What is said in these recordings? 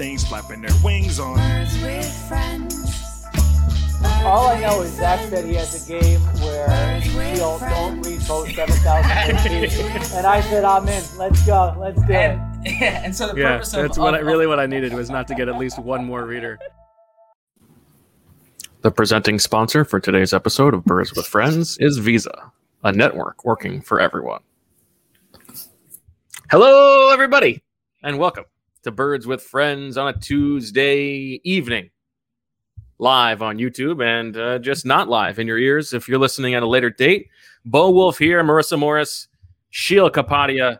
things, flapping their wings on. Birds with friends. All I know is Zach said he has a game where he'll don't read both 7,000 And I said, I'm in. Let's go. Let's do it. And, and so the Yeah, purpose of that's what I, of- really what I needed was not to get at least one more reader. The presenting sponsor for today's episode of Birds with Friends is Visa, a network working for everyone. Hello, everybody, and welcome to Birds with Friends on a Tuesday evening, live on YouTube and uh, just not live in your ears if you're listening at a later date. Bo Wulf here, Marissa Morris, Sheil Kapadia,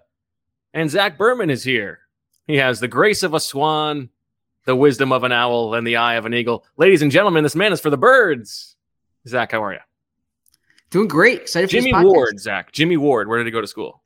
and Zach Berman is here. He has the grace of a swan, the wisdom of an owl, and the eye of an eagle. Ladies and gentlemen, this man is for the birds. Zach, how are you? Doing great. Excited Jimmy. Ward, Zach. Jimmy Ward. Where did he go to school?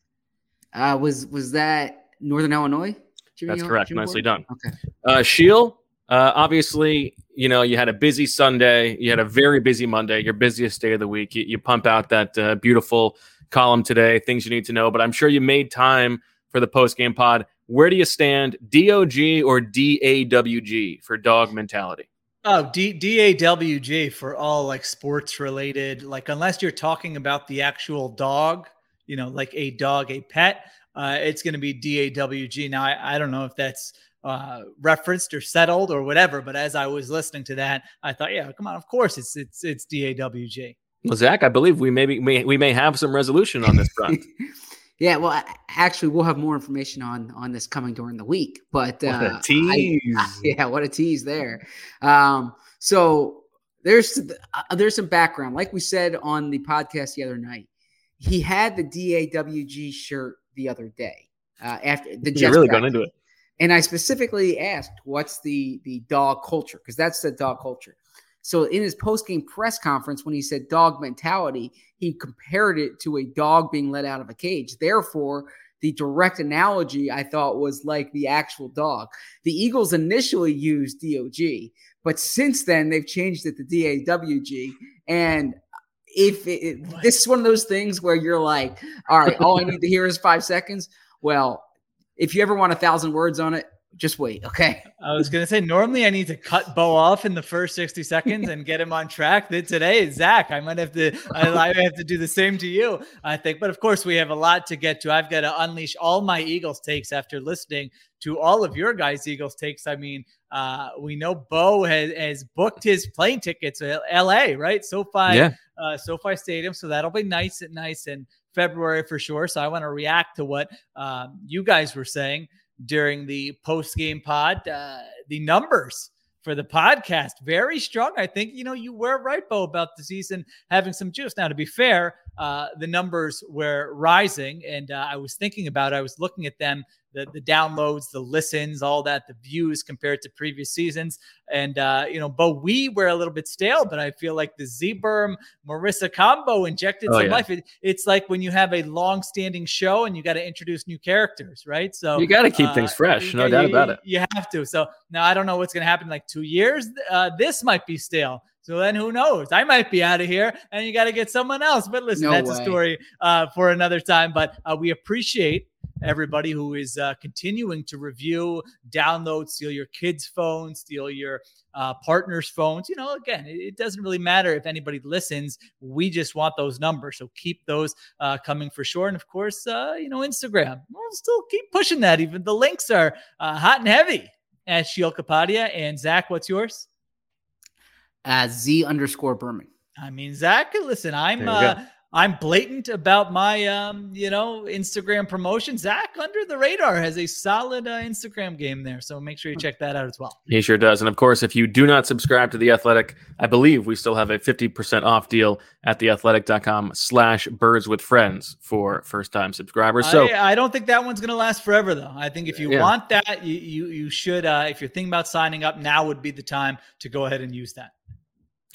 Uh, was was that Northern Illinois? Jimmy That's Ward- correct. Jimmy Nicely Ward? done. Okay. Uh, Sheil, uh, obviously, you know, you had a busy Sunday. You had a very busy Monday, your busiest day of the week. You, you pump out that uh, beautiful column today, things you need to know. But I'm sure you made time for the post game pod. Where do you stand, DOG or DAWG for dog mentality? Oh, D- DAWG for all like sports related, like unless you're talking about the actual dog, you know, like a dog, a pet, uh, it's going to be DAWG. Now, I, I don't know if that's uh, referenced or settled or whatever, but as I was listening to that, I thought, yeah, come on, of course it's it's it's DAWG. Well, Zach, I believe we maybe may, we may have some resolution on this front. Yeah, well, actually, we'll have more information on on this coming during the week. But What a uh, I- tease. yeah, what a tease there. Um, so there's uh, there's some background, like we said on the podcast the other night. He had the DAWG shirt the other day uh, after the You're really practice. going into it. And I specifically asked, "What's the the dog culture?" Because that's the dog culture. So in his post game press conference, when he said dog mentality, he compared it to a dog being let out of a cage. Therefore, the direct analogy I thought was like the actual dog. The Eagles initially used DOG, but since then they've changed it to DAWG. And if it, this is one of those things where you're like, all right, all I need to hear is five seconds. Well, if you ever want a thousand words on it, just wait. Okay. I was gonna say normally I need to cut Bo off in the first 60 seconds and get him on track. That today, Zach, I might have to I, I have to do the same to you, I think. But of course, we have a lot to get to. I've got to unleash all my Eagles takes after listening to all of your guys' Eagles takes. I mean, uh, we know Bo has, has booked his plane tickets to LA, right? SoFi, Yeah. uh, SoFi Stadium. So that'll be nice and nice in February for sure. So I want to react to what um, you guys were saying during the post game pod. Uh, the numbers for the podcast very strong. I think you know you were right, Bo, about the season having some juice. Now, to be fair, uh, the numbers were rising, and uh, I was thinking about. It, I was looking at them. The, the downloads, the listens, all that, the views compared to previous seasons. And, uh, you know, but we were a little bit stale, but I feel like the Z Berm Marissa combo injected Oh, some yeah. life. It, it's like when you have a long standing show and you got to introduce new characters, right? So You gotta keep uh, things fresh, you- no you- doubt about it. You have to. So now I don't know what's going to happen in like two years. Uh, this might be stale. So then who knows? I might be out of here and you got to get someone else. But listen, No that's way. a story uh, for another time. But uh, we appreciate everybody who is uh, continuing to review, download, steal your kids' phones, steal your uh, partners' phones. You know, again, it, it doesn't really matter if anybody listens. We just want those numbers. So keep those uh, coming for sure. And of course, uh, you know, Instagram. We'll still keep pushing that. Even the links are uh, hot and heavy at Sheil Kapadia. And Zach, what's yours? Uh, Z underscore Berman. I mean, Zach, listen, I'm There you go. uh, I'm blatant about my um, you know, Instagram promotion. Zach under the radar has a solid uh, Instagram game there, so make sure you check that out as well. He sure does. And of course, if you do not subscribe to The Athletic, I believe we still have a 50% off deal at theathletic.com slash birds with friends for first time subscribers. So I, I don't think that one's gonna last forever though. I think if you Yeah. want that, you you, you should uh, if you're thinking about signing up, now would be the time to go ahead and use that.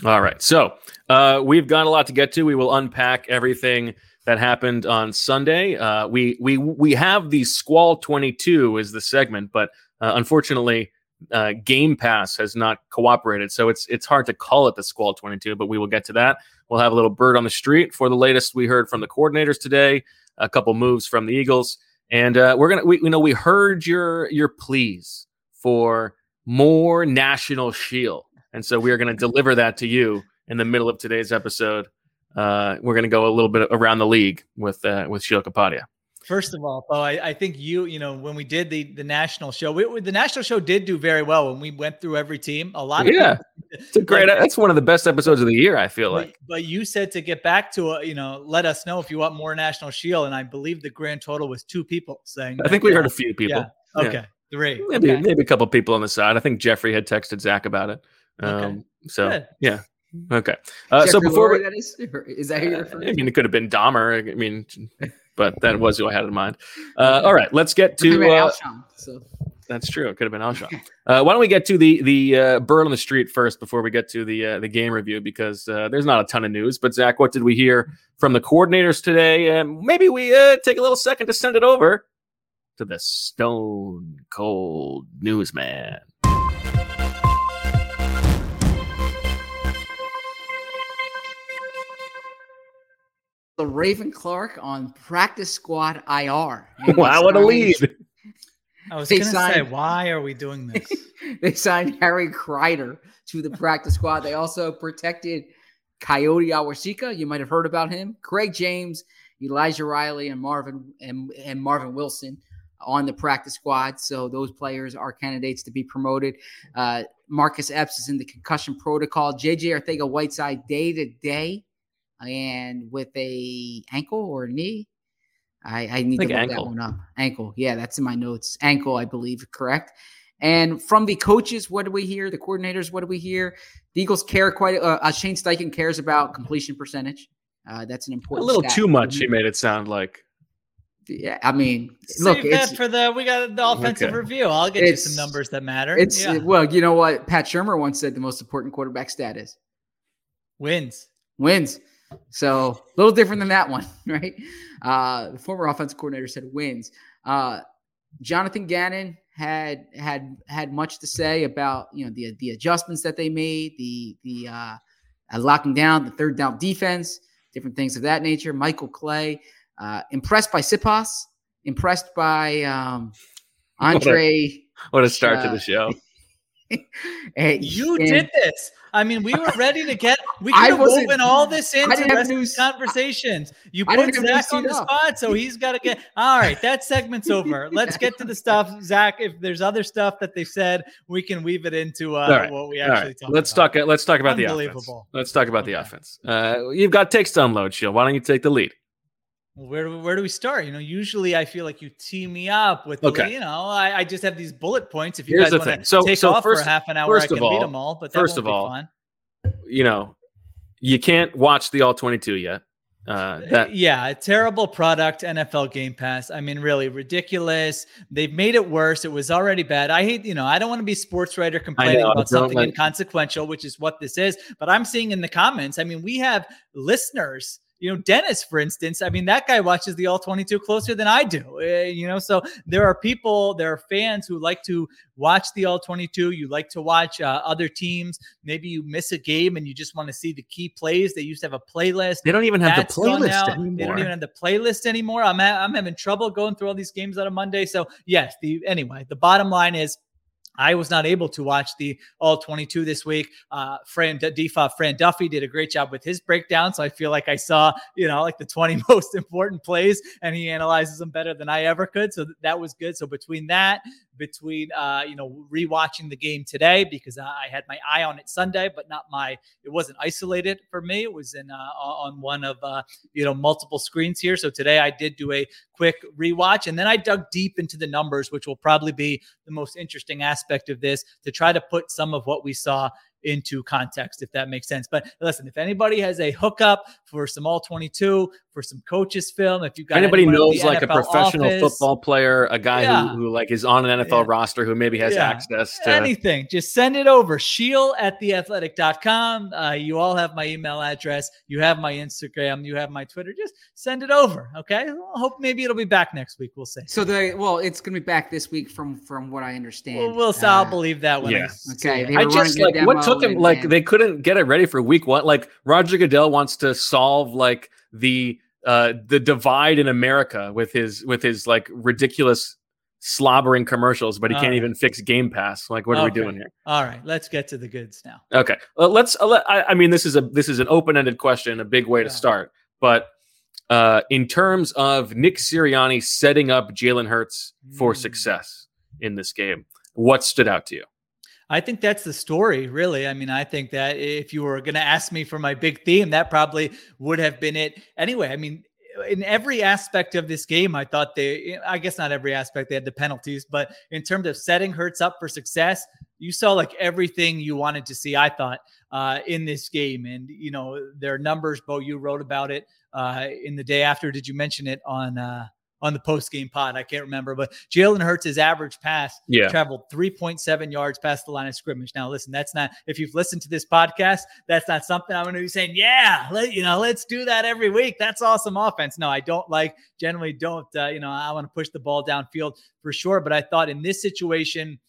All right. So uh, we've got a lot to get to. We will unpack everything that happened on Sunday. Uh, we we we have the Squall 22 is the segment, but uh, unfortunately, uh, Game Pass has not cooperated, so it's it's hard to call it the Squall 22. But we will get to that. We'll have a little bird on the street for the latest we heard from the coordinators today. A couple moves from the Eagles, and uh, we're gonna we you know we heard your your pleas for more national Sheil. And so we are going to deliver that to you in the middle of today's episode. Uh, we're going to go a little bit around the league with uh, with Sheil Kapadia. First of all, Bo, I, I think you, you know, when we did the the national show, we, the national show did do very well when we went through every team. A lot of Yeah, people- it's a great. That's one of the best episodes of the year. I feel But, like. but you said to get back to a, you know, let us know if you want more national Sheil, and I believe the grand total was two people saying. I think that, we heard uh, a few people. Yeah. Yeah. Okay. Three. Maybe okay. maybe a couple people on the side. I think Jeffrey had texted Zach about it. Um, So Good. yeah. Okay. Uh, so before Lurie, we, that is, is that who you're Uh, I mean, it could have been Dahmer. I mean, but that was who I had in mind. Uh, all right, let's get to. mean, Uh, Alshon, so That's true. It could have been Alshon. Uh, why don't we get to the the uh, bird on the street first before we get to the uh, the game review because uh, there's not a ton of news. But Zach, what did we hear from the coordinators today? And maybe we uh, take a little second to send it over to the stone cold newsman. The Raven Clark on practice squad IR. And they Wow, what a lead! I was going to say, why are we doing this? they signed Harry Kreider to the practice squad. They also protected Coyote Awashika. You might have heard about him. Craig James, Elijah Riley, and Marvin and, and Marvin Wilson on the practice squad. So those players are candidates to be promoted. Uh, Marcus Epps is in the concussion protocol. JJ Arcega-Whiteside day to day, and with a ankle or knee. I, I need to think look ankle. that one up. Ankle, yeah, that's in my notes. Ankle, I believe, correct. And from the coaches, what do we hear? The coordinators, what do we hear? The Eagles care quite. Uh, uh, Shane Steichen cares about completion percentage. Uh, that's an important. A important. little stat. too much. He made it sound like. Yeah, I mean, look, Save it's that for the we got the offensive Okay. review. I'll get you some numbers that matter. it's yeah. well, you know what? Pat Shurmur once said the most important quarterback stat is wins. wins. So a little different than that one, right? Uh, the former offensive coordinator said wins. Uh, Jonathan Gannon had had had much to say about you know the the adjustments that they made, the the uh, uh, locking down the third down defense, different things of that nature. Michael Clay uh, impressed by Siposs, impressed by um, Andre. What a start to Uh, the show. and- You and- did this. I mean, we were ready to get. We could have wasn't- woven all this into the have rest of conversations. You put didn't have news Zach on the up. spot, so he's got to get. All right, that segment's over. Let's get to the stuff, Zach. If there's other stuff that they said, we can weave it into uh, All right. what we actually right. talk. Let's about. talk. Let's talk about the offense. Unbelievable. Let's talk about the offense. Uh, you've got takes to unload, Sheil. Why don't you take the lead? Where do we, where do we start? You know, usually I feel like you tee me up with, the, Okay. you know, I, I just have these bullet points. If you Here's guys want to So- take so off first- for half an hour, I can all- beat them all. But that first of be all, fun. You know, you can't watch the all twenty-two yet. Uh, that yeah, a terrible product, NFL Game Pass. I mean, really ridiculous. They've made it worse. It was already bad. I hate, you know, I don't want to be sports writer complaining know, about something like- inconsequential, which is what this is. But I'm seeing in the comments, I mean, we have listeners you know, Dennis, for instance, I mean, that guy watches the all 22 closer than I do, uh, you know. So there are people, there are fans who like to watch the all 22. You like to watch uh, other teams. Maybe you miss a game and you just want to see the key plays. They used to have a playlist. They don't even have That's the playlist anymore. They don't even have the playlist anymore. I'm, ha- I'm having trouble going through all these games on a Monday. So, yes, the anyway, the bottom line is I was not able to watch the all 22 this week. Uh, Fran Defa, Fran Duffy did a great job with his breakdown. So I feel like I saw, you know, like the 20 most important plays and he analyzes them better than I ever could. So th- that was good. So between that, between, uh, you know, rewatching the game today because I had my eye on it Sunday, but not my, it wasn't isolated for me. It was in, uh, on one of, uh, you know, multiple screens here. So today I did do a quick rewatch and then I dug deep into the numbers, which will probably be the most interesting aspect of this to try to put some of what we saw into context, if that makes sense. But listen, if anybody has a hookup for some all 22, for some coaches film, if you got anybody knows the like a professional office, football player, a guy Yeah. who, who like is on an NFL roster who maybe has Yeah. access to anything, just send it over. Sheil at theathletic.com. Uh, you all have my email address. You have my Instagram. You have my Twitter. Just send it over. Okay. Well, hope maybe it'll be back next week. We'll see. So the well, it's going to be back this week from from what I understand. We'll, we'll I'll Uh, believe that one. I yeah. see Okay, I just like a what took him like they couldn't get it ready for week one. Like Roger Goodell wants to solve like the uh the divide in America with his with his like ridiculous slobbering commercials, but he All can't right. even fix Game Pass. Like what are we doing here? All right. Let's get to the goods now. Okay, well, let's. Uh, I, I mean, this is a this is an open ended question, a big way to start. But uh, in terms of Nick Sirianni setting up Jalen Hurts for Mm. success in this game, what stood out to you? I think that's the story, really. I mean, I think that if you were going to ask me for my big theme, that probably would have been it. Anyway, I mean, in every aspect of this game, I thought they, I guess not every aspect, they had the penalties, but in terms of setting Hurts up for success, you saw like everything you wanted to see, I thought, uh, in this game. And, you know, their numbers, Bo, you wrote about it uh, in the day after. Did you mention it on, uh, on the post game pod. I can't remember, but Jalen Hurts' his average pass Yeah. traveled 3.7 yards past the line of scrimmage. Now, listen, that's not if you've listened to this podcast, that's not something I'm going to be saying. Yeah, let you know, let's do that every week. That's awesome offense. No, I don't like generally don't. Uh, you know, I want to push the ball downfield for sure, but I thought in this situation.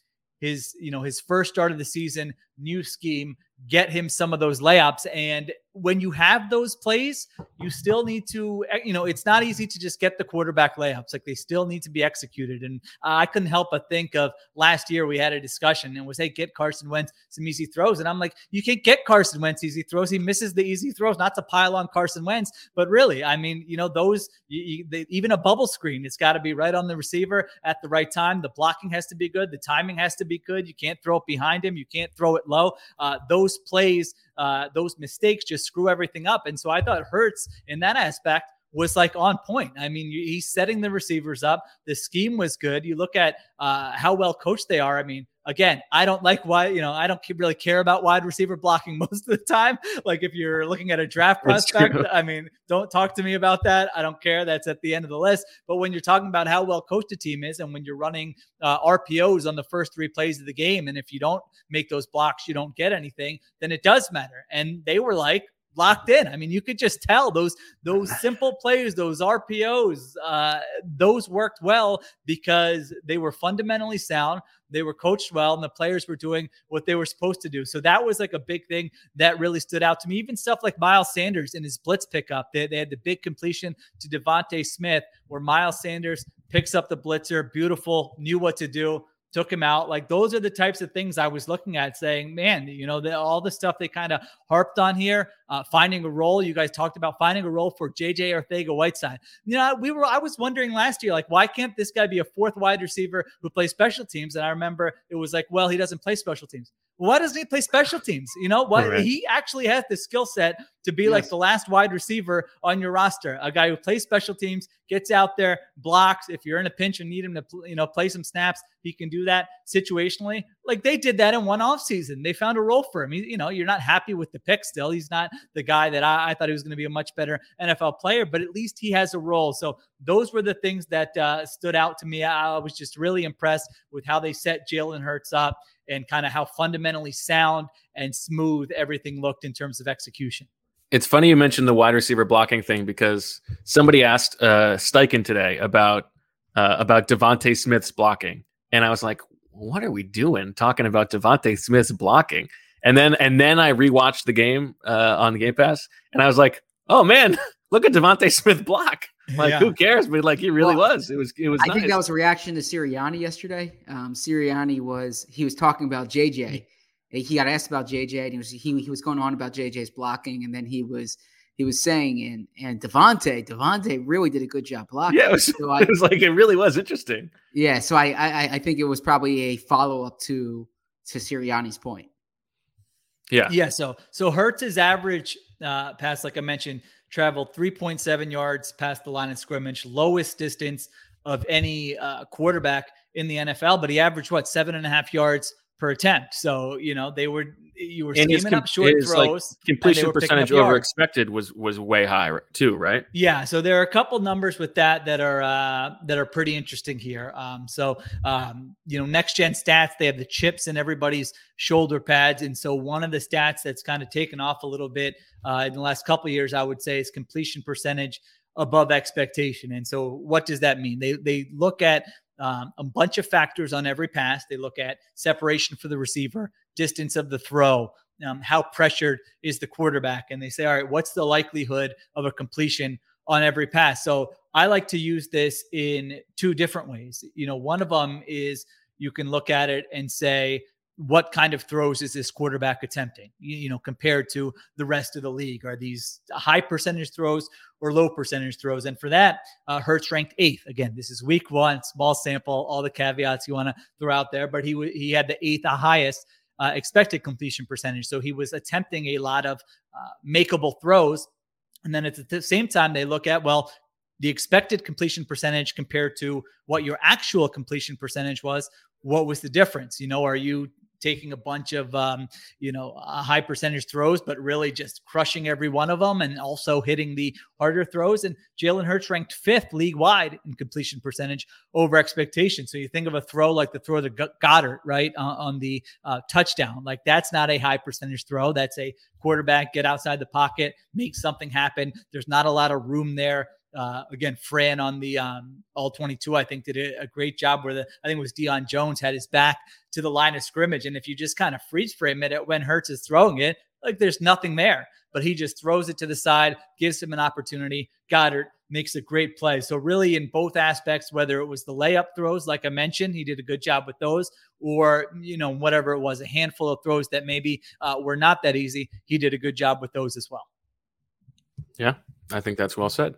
His, you know, his first start of the season, new scheme, get him some of those layups. And when you have those plays, you still need to, eh, you know, it's not easy to just get the quarterback layups. Like they still need to be executed. And I couldn't help but think of last year we had a discussion and was, hey, get Carson Wentz some easy throws. And I'm like, you can't get Carson Wentz easy throws. He misses the easy throws, not to pile on Carson Wentz, but really, I mean, you know, those, you, you, they, even a bubble screen, it's got to be right on the receiver at the right time. The blocking has to be good. The timing has to be good. You can't throw it behind him. You can't throw it low. Uh, those plays, uh, those mistakes just screw everything up. And so I thought Hurts in that aspect was like on point. I mean, he's setting the receivers up. The scheme was good. You look at uh, how well coached they are. I mean, again, I don't like why, you know, I don't really care about wide receiver blocking most of the time. Like if you're looking at a draft prospect. I mean, don't talk to me about that. I don't care. That's at the end of the list. But when you're talking about how well coached a team is and when you're running uh, RPOs on the first three plays of the game, and if you don't make those blocks, you don't get anything, then it does matter. And they were like, locked in. I mean, you could just tell those those simple plays, those RPOs, uh, those worked well because they were fundamentally sound. They were coached well, and the players were doing what they were supposed to do. So that was like a big thing that really stood out to me. Even stuff like Miles Sanders in his blitz pickup, they, they had the big completion to DeVonta Smith, where Miles Sanders picks up the blitzer, beautiful, knew what to do took him out. Like those are the types of things I was looking at, saying, man, you know, the, all the stuff they kind of harped on here, uh, finding a role. You guys talked about finding a role for JJ Arcega-Whiteside. You know, we were, I was wondering last year, like, why can't this guy be a fourth wide receiver who plays special teams? And I remember it was like, well, he doesn't play special teams. Why doesn't he play special teams? You know what? Right. He actually has the skill set to be like the last wide receiver on your roster, a guy who plays special teams, gets out there, blocks. If you're in a pinch and need him to, you know, play some snaps, he can do that situationally. Like they did that in one offseason. They found a role for him. You know, you're not happy with the pick still. He's not the guy that I, I thought he was going to be a much better NFL player, but at least he has a role. So those were the things that uh, stood out to me. I was just really impressed with how they set Jalen Hurts up and kind of how fundamentally sound and smooth everything looked in terms of execution. It's funny you mentioned the wide receiver blocking thing because somebody asked uh, Steichen today about uh, about DeVonta Smith's blocking, and I was like, "What are we doing talking about DeVonta Smith's blocking?" And then and then I rewatched the game uh, on Game Pass, and I was like, "Oh man, look at DeVonta Smith block!" Like, Yeah. who cares? But like, he really Well, was. It was. It was. I nice. think that was a reaction to Sirianni yesterday. Um, Sirianni was he was talking about JJ. He got asked about JJ, and he was he, he was going on about JJ's blocking, and then he was he was saying and and DeVonta DeVonta really did a good job blocking. Yeah, it was, So I, it was like it really was interesting. yeah, so I, I I think it was probably a follow up to to Sirianni's point. Yeah. Yeah. So so Hurts's average uh, pass, like I mentioned, traveled 3.7 yards past the line of scrimmage, lowest distance of any uh, quarterback in the NFL. But he averaged what seven and a half yards per attempt. So you know they were you were And com- up short like, throws. they completion were picking up percentage yards. over expected was was way high too, right? Yeah, so there are a couple numbers with that that are uh, that are pretty interesting here. Um, so um, you know, next gen stats they have the chips in everybody's shoulder pads, and so one of the stats that's kind of taken off a little bit uh, in the last couple of years, I would say, is completion percentage above expectation. And so, what does that mean? They they look at um, a bunch of factors on every pass. They look at separation for the receiver, distance of the throw, um, how pressured is the quarterback, and they say, all right, what's the likelihood of a completion on every pass? So I like to use this in two different ways. You know, one of them is you can look at it and say, what kind of throws is this quarterback attempting? You, you know, compared to the rest of the league, are these high percentage throws or low percentage throws? And for that, uh, Hurts ranked eighth. Again, this is week one, small sample, all the caveats you want to throw out there, but he w- he had the eighth highest uh, expected completion percentage. So he was attempting a lot of uh, makeable throws. And then at the same time, they look at, well, the expected completion percentage compared to what your actual completion percentage was. What was the difference? You know, are you taking a bunch of, um, you know, high percentage throws, but really just crushing every one of them and also hitting the harder throws? And Jalen Hurts ranked fifth league wide in completion percentage over expectation. So you think of a throw like the throw to Goedert, right, uh, on the uh, touchdown. Like that's not a high percentage throw. That's a quarterback get outside the pocket, make something happen. There's not a lot of room there. Uh, again, Fran on the um, all 22, I think did a, great job where the I think it was Deion Jones had his back to the line of scrimmage, and if you just kind of freeze frame it when Hurts is throwing it, like there's nothing there, but he just throws it to the side, gives him an opportunity. Goedert makes a great play. So really, in both aspects, whether it was the layup throws, like I mentioned, he did a good job with those, or you know whatever it was, a handful of throws that maybe uh, were not that easy, he did a good job with those as well. Yeah, I think that's well said.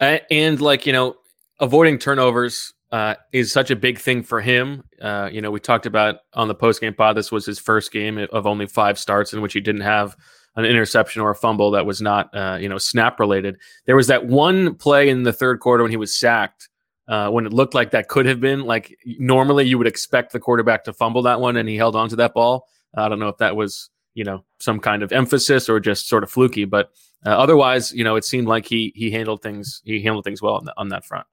Uh, and like you know, avoiding turnovers uh, is such a big thing for him. Uh, you know, we talked about on the post game pod. This was his first game of only five starts in which he didn't have an interception or a fumble that was not uh, you know snap related. There was that one play in the third quarter when he was sacked. Uh, when it looked like that could have been like normally you would expect the quarterback to fumble that one and he held on to that ball. I don't know if that was you know some kind of emphasis or just sort of fluky, but uh, otherwise, you know, it seemed like he he handled things he handled things well on, the, on that front,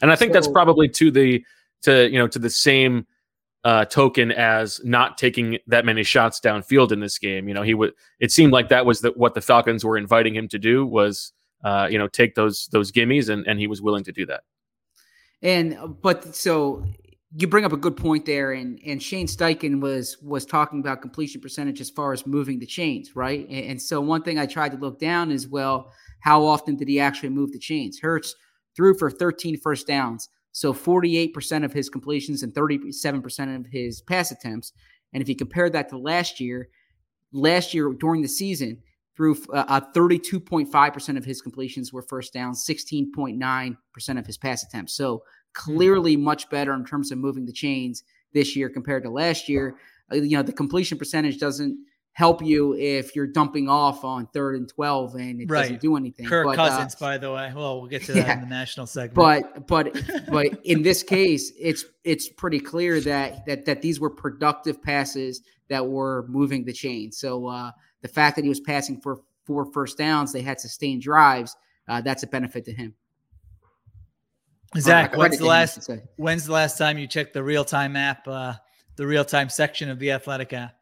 and I think that's probably to the to you know to the same uh, token as not taking that many shots downfield in this game. You know, he would. It seemed like that was the, what the Falcons were inviting him to do was uh, you know take those those gimmies, and and he was willing to do that. And but so you bring up a good point there, and and Shane Steichen was was talking about completion percentage as far as moving the chains, right? And, and so one thing I tried to look down is well, how often did he actually move the chains? Hurts threw for 13 first downs, so 48% of his completions and 37% of his pass attempts. And if you compare that to last year, last year during the season, through uh, uh, 32.5% of his completions were first down, 16.9% of his pass attempts. So clearly much better in terms of moving the chains this year compared to last year. Uh, you know, the completion percentage doesn't help you if you're dumping off on third and 12 and it Right. doesn't do anything. Kirk But, uh, Cousins, by the way. Well, we'll get to that yeah. in the national segment. but but but in this case it's it's pretty clear that that that these were productive passes that were moving the chain so uh the fact that he was passing for four first downs they had sustained drives uh that's a benefit to him Zach, when's the to him, I last when's the last time you checked the real time app, uh, the real time section of the Athletic app?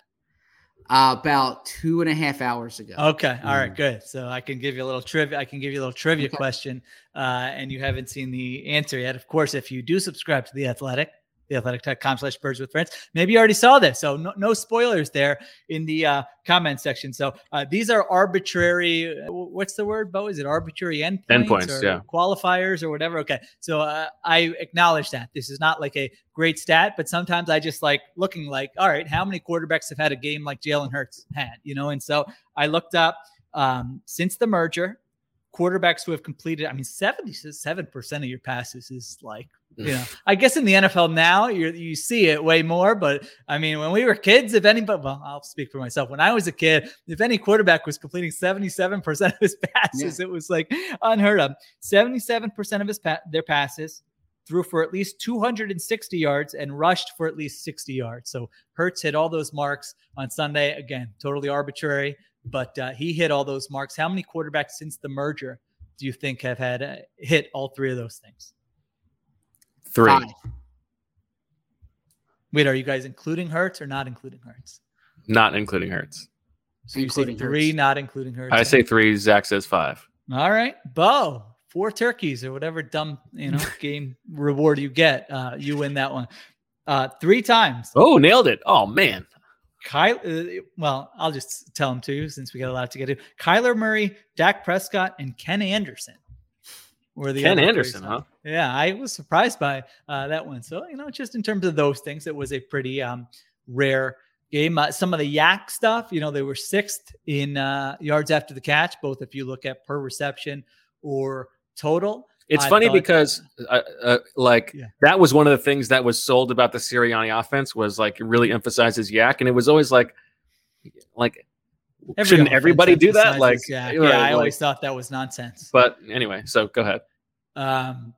Uh, about two and a half hours ago. Okay. All right. Good. So I can give you a little trivia. I can give you a little trivia question, uh, and you haven't seen the answer yet. Of course, if you do subscribe to the Athletic, theathletic.com slash birds with friends. Maybe you already saw this. So no, no spoilers there in the uh, comment section. So uh, these are arbitrary. uh, What's the word, Bo? Is it arbitrary endpoints? Endpoints, or yeah. Qualifiers or whatever. Okay. So uh, I acknowledge that. This is not like a great stat, but sometimes I just like looking like, all right, how many quarterbacks have had a game like Jalen Hurts had, you know? And so I looked up um, since the merger, quarterbacks who have completed, I mean, 77% of your passes is like, you know, I guess in the NFL now you you see it way more, but I mean, when we were kids, if anybody, well, I'll speak for myself. When I was a kid, if any quarterback was completing 77% of his passes, it was like unheard of. 77% of his pa- their passes threw for at least 260 yards and rushed for at least 60 yards. So Hurts hit all those marks on Sunday. Again, totally arbitrary, but uh, he hit all those marks. How many quarterbacks since the merger do you think have had uh, hit all three of those things? Three. Five. Wait, are you guys including Hurts or not including Hurts? Not including Hurts. So you say Including three, Hurts. not including Hurts. I say three. Zach says five. All right, Bo, four turkeys or whatever dumb you know game reward you get. Uh, you win that one. Uh, three times. Oh, nailed it. Oh man. Kyle, uh, well, I'll just tell them too, since we got a lot to get to. Kyler Murray, Dak Prescott, and Ken Anderson were the Ken Anderson, huh? Yeah, I was surprised by uh, that one. So you know, just in terms of those things, it was a pretty um, rare game. Uh, some of the YAC stuff, you know, they were sixth in uh, yards after the catch, both if you look at per reception or total. It's I funny because, uh, uh, like, Yeah. that was one of the things that was sold about the Sirianni offense was like it really emphasizes YAC, and it was always like, like, Every shouldn't everybody do that? Like, YAC. right, yeah, I like- always thought that was nonsense. But anyway, so go ahead. Um,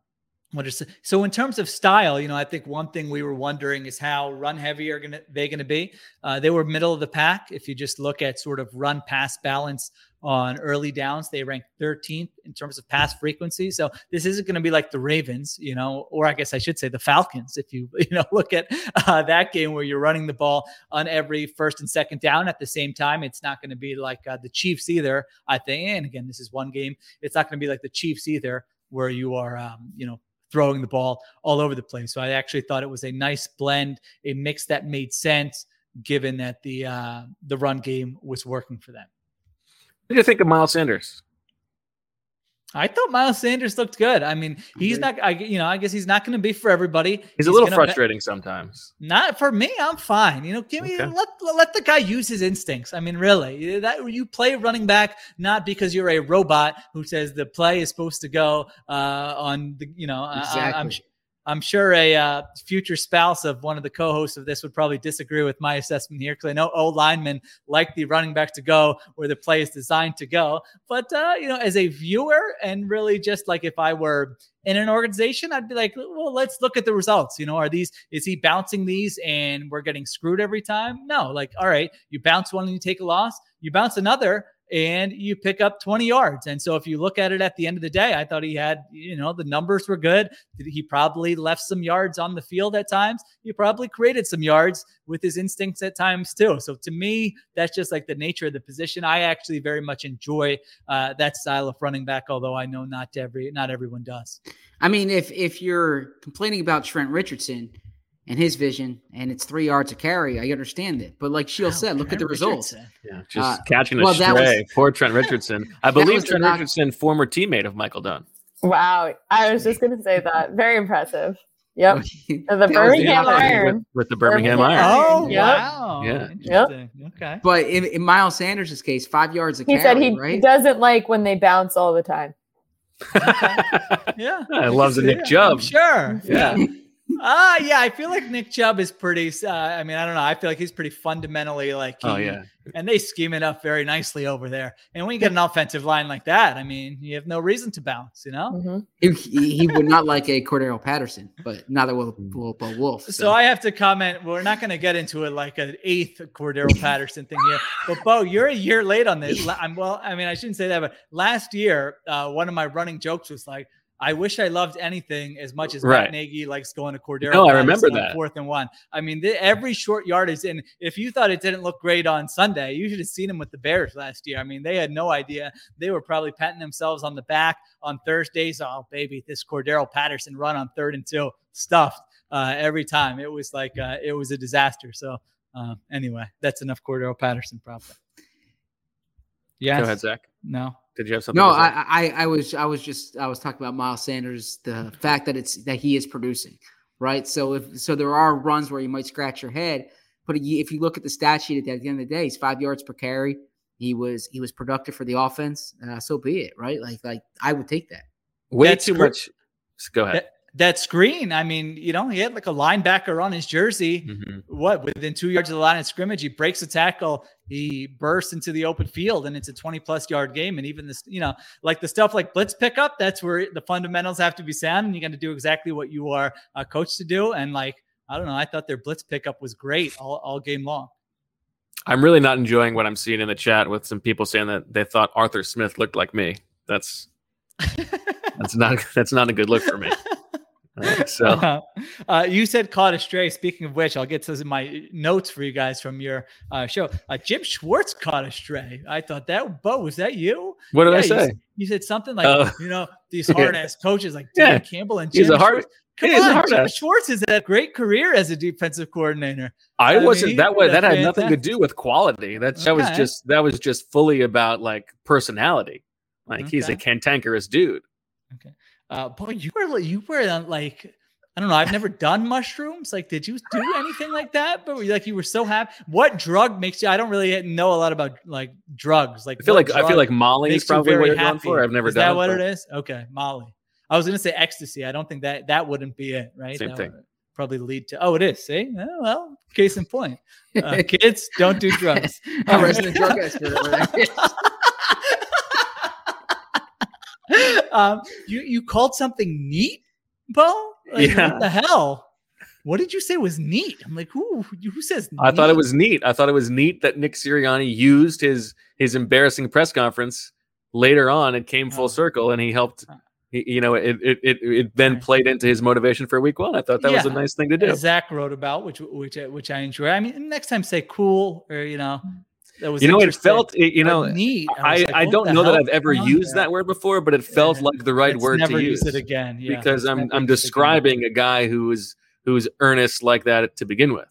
what is so in terms of style? You know, I think one thing we were wondering is how run heavy are gonna they going to be? Uh, they were middle of the pack. If you just look at sort of run pass balance on early downs, they ranked 13th in terms of pass frequency. So this isn't going to be like the Ravens, you know, or I guess I should say the Falcons. If you you know look at uh, that game where you're running the ball on every first and second down at the same time, it's not going to be like uh, the Chiefs either. I think, and again, this is one game. It's not going to be like the Chiefs either, where you are, um, you know, throwing the ball all over the place. So I actually thought it was a nice blend, a mix that made sense, given that the uh, the run game was working for them. What do you think of Miles Sanders? I thought Miles Sanders looked good. I mean, he's not. I you know, I guess he's not going to be for everybody. He's a little gonna be- frustrating sometimes. Not for me. I'm fine. You know, give me Okay. let let the guy use his instincts. I mean, really, that you play running back not because you're a robot who says the play is supposed to go uh, on the. You know, I- I, I'm Exactly. I'm sure a uh, future spouse of one of the co-hosts of this would probably disagree with my assessment here because I know old linemen like the running back to go where the play is designed to go. But uh, you know, as a viewer and really just like if I were in an organization, I'd be like, well, let's look at the results. You know, are these is he bouncing these and we're getting screwed every time? No, like all right, you bounce one and you take a loss, you bounce another and you pick up 20 yards. And so if you look at it at the end of the day, I thought he had, you know, the numbers were good. He probably left some yards on the field at times. He probably created some yards with his instincts at times too. So to me, that's just like the nature of the position. I actually very much enjoy uh, that style of running back, although I know not every not everyone does. I mean, if if you're complaining about Trent Richardson and his vision, and it's three yards a carry, I understand it. But like Sheil said, look at the results. Richardson. Yeah, just Uh, catching a well, that was- stray. Poor Trent Richardson. I believe Trent knock- Richardson, former teammate of Michael Dunn. Wow. I was just going to say that. Very impressive. Yep. The Birmingham knock. Iron. With, with the Birmingham Birmingham Iron. Oh Yep. wow! Yeah. Interesting. Okay. But in, in Miles Sanders' case, five yards a He carry, said he right? doesn't like when they bounce all the time. Yeah. I love the Nick Yeah, Chubb. I'm sure. Yeah. Ah, yeah. I feel like Nick Chubb is pretty. Uh, I mean, I don't know. I feel like he's pretty fundamentally like. Oh yeah. And they scheme it up very nicely over there. And when you get an offensive line like that, I mean, you have no reason to bounce. You know. Mhm. He, he he would not like a Cordarrelle Patterson, but neither will, will Bo Wulf. So, So I have to comment. We're not going to get into it like an eighth Cordarrelle Patterson thing here. But Bo, you're a year late on this. I'm well. I mean, I shouldn't say that, but last year, uh, one of my running jokes was like, I wish I loved anything as much as Right. Matt Nagy likes going to Cordarrelle. No, I remember that. fourth and one. I mean, the, every short yardage, and if you thought it didn't look great on Sunday, you should have seen him with the Bears last year. I mean, they had no idea. They were probably patting themselves on the back on Thursdays. Oh, baby, this Cordarrelle Patterson run on third and two stuffed uh, every time. It was like uh, it was a disaster. So uh, anyway, that's enough Cordarrelle Patterson probably. Yes. Go ahead, Zach. No. Did you have something? No. I, I, I was, I was just, I was talking about Miles Sanders, the fact that it's that he is producing, right? So if so, there are runs where you might scratch your head, but if you look at the stat sheet at the, at the end of the day, he's five yards per carry. He was, he was productive for the offense. Uh, so be it, right? Like, like I would take that. Way That's too cr- much. Go ahead. That, that screen, I mean, you know, he had like a linebacker on his jersey. Mhm. What within two yards of the line of scrimmage, he breaks a tackle, he bursts into the open field, and it's a 20 plus yard game. And even this, you know, like the stuff like blitz pickup, that's where the fundamentals have to be sound, and you got to do exactly what you are uh, coached to do. And like, I don't know, I thought their blitz pickup was great all, all game long. I'm really not enjoying what I'm seeing in the chat with some people saying that they thought Arthur Smith looked like me. That's that's not that's not a good look for me. So Uh, uh, you said caught astray. Speaking of which, I'll get to my notes for you guys from your uh, show. Uh, Jim Schwartz caught astray. I thought that, Bo, was that you? What did I you say? s- You, said something like, Oh. you know, these hard ass coaches like Yeah. Dan Campbell and Jim He's a hard- Schwartz. Come on, hard Jim ass. Schwartz has had a great career as a defensive coordinator. I I wasn't he that way. that had nothing to do with quality. That that was just that was just fully about like personality. Like he's a cantankerous dude. Uh, boy, you were you were uh, like I don't know. I've never done mushrooms. Like, did you do anything like that? But were you, like you were so happy. What drug makes you? I don't really know a lot about like drugs. Like I feel like I feel like Molly is makes you probably what you're going for. I've never is done that it, what but- it is? Okay, Molly. I was gonna say ecstasy. I don't think that that wouldn't be it, right? Same That thing. would Probably lead to. Oh, it is. See, Oh, well, case in point. Uh, kids don't do drugs. Our All right. resident drug expert over there. Um, you you called something neat, Bo? Like, Yeah. What the hell? What did you say was neat? I'm like, who who says? I thought it was neat. I thought it was neat that Nick Sirianni used his his embarrassing press conference later on. It came full Oh. circle, and he helped. he- You know, it it it, it then played into his motivation for week one. I thought that was a nice thing to do. Zach wrote about, which which which I enjoy. I mean, next time say cool or you know, that was You know, it felt. it- You know, neat. I, was like, I don't know that I've ever used there? that word before, but it felt Yeah. like the right Let's word never to use use it again. Yeah, because I'm I'm use it again. describing a guy who is who's earnest like that to begin with.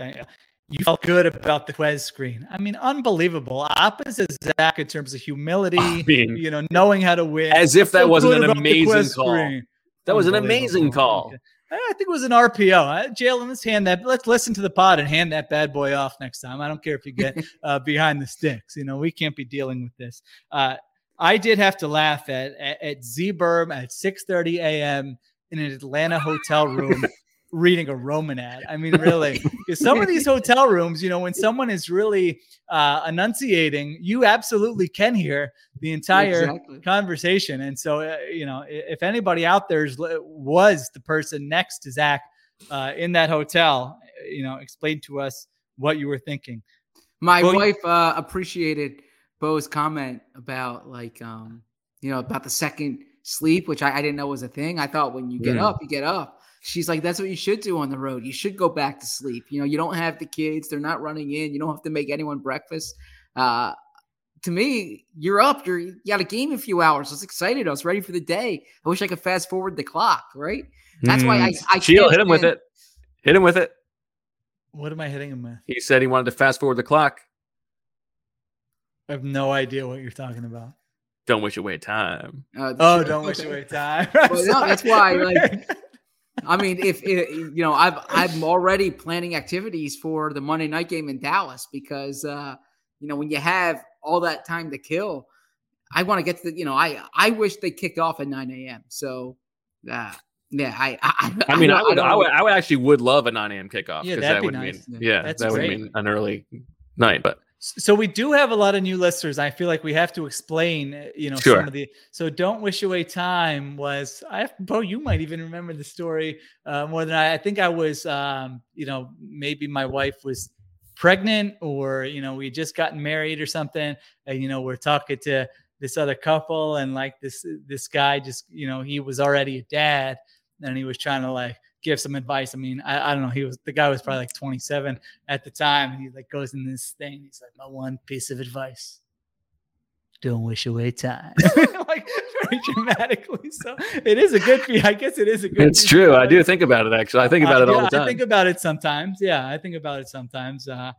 Okay. You felt good about the Quez screen. I mean, unbelievable. Opposite Zach in terms of humility, I mean, you know, knowing how to win. as if that wasn't an amazing call. screen. That was an amazing call. I think it was an RPO. Uh, Jalen, let's hand that. Let's listen to the pod and hand that bad boy off next time. I don't care if you get uh, behind the sticks. You know, we can't be dealing with this. Uh, I did have to laugh at at, at Z-Berm at 6:30 a.m. in an Atlanta hotel room reading a Roman ad. I mean, really, because some of these hotel rooms, you know, when someone is really uh, enunciating, you absolutely can hear the entire Exactly. conversation. And so, uh, you know, if anybody out there is, was the person next to Zach uh, in that hotel, uh, you know, explain to us what you were thinking. My Well, wife uh, appreciated Bo's comment about like um you know about the second sleep, which I, I didn't know was a thing. I thought when you get Mm. up, you get up. She's like, that's what you should do on the road. You should go back to sleep. You know, you don't have the kids; they're not running in. You don't have to make anyone breakfast. Uh, to me, you're up. You're you got a game in a few hours. I was excited. I was ready for the day. I wish I could fast forward the clock. Right? That's why I I Sheil, can't hit him with it. Hit him with it. What am I hitting him with? He said he wanted to fast forward the clock. I have no idea what you're talking about. Don't wish away time. Uh, Oh, don't wish Okay. away time. Well, no, that's why, like, I mean, if, if you know, I've I'm already planning activities for the Monday night game in Dallas because uh, you know when you have all that time to kill, I want to get to the you know I I wish they kicked off at 9 a.m. So uh, yeah, I I, I mean, I, don't- would, don't I would, I would actually would love a 9 a.m. kickoff Yeah, because that'd that be would nice. mean, yeah, That's that would mean an early night. But So we do have a lot of new listeners. I feel like we have to explain, uh, you know, Sure. some of the. So don't wish away time was. I Bo, you might even remember the story uh, more than I. I think I was, um, you know, maybe my wife was pregnant, or you know, we just gotten married or something, and you know, we're talking to this other couple and like this this guy just you know he was already a dad and he was trying to like give some advice. I mean, I, I don't know. He was the guy was probably like 27 at the time, and he like goes in this thing. He's like, my one piece of advice: don't wish away time. like very dramatically. So it is a good. I guess it is a good. It's true. I do think about it actually. I think about uh, it all yeah, the time. I think about it sometimes. Yeah, I think about it sometimes. Uh,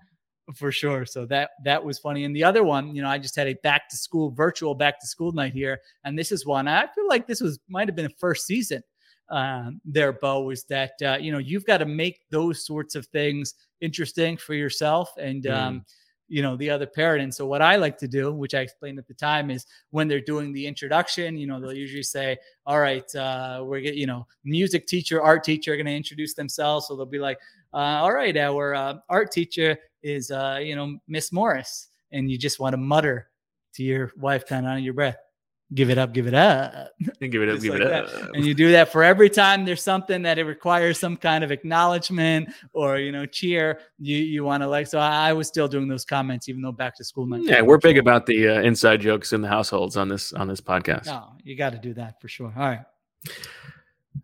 for sure. So that that was funny. And the other one, you know, I just had a back to school virtual back to school night here, and this is one I feel like this was might have been a first season um, there, Bo, is that uh, you know you've got to make those sorts of things interesting for yourself and um, you know the other parent. And so what I like to do, which I explained at the time, is when they're doing the introduction, you know, they'll usually say, "All right, uh, we're get, you know, music teacher, art teacher are going to introduce themselves." So they'll be like, uh, "All right, our uh, art teacher is uh, you know Miss Morris," and you just want to mutter to your wife kind of under your breath give it up, give it up. And give it up, give like it that. up. And you do that for every time there's something that it requires some kind of acknowledgement or you know cheer. You you want to like. So I, was still doing those comments even though back to school night. Yeah, we're big about the uh, inside jokes in the households on this on this podcast. No, you got to do that for sure. All right.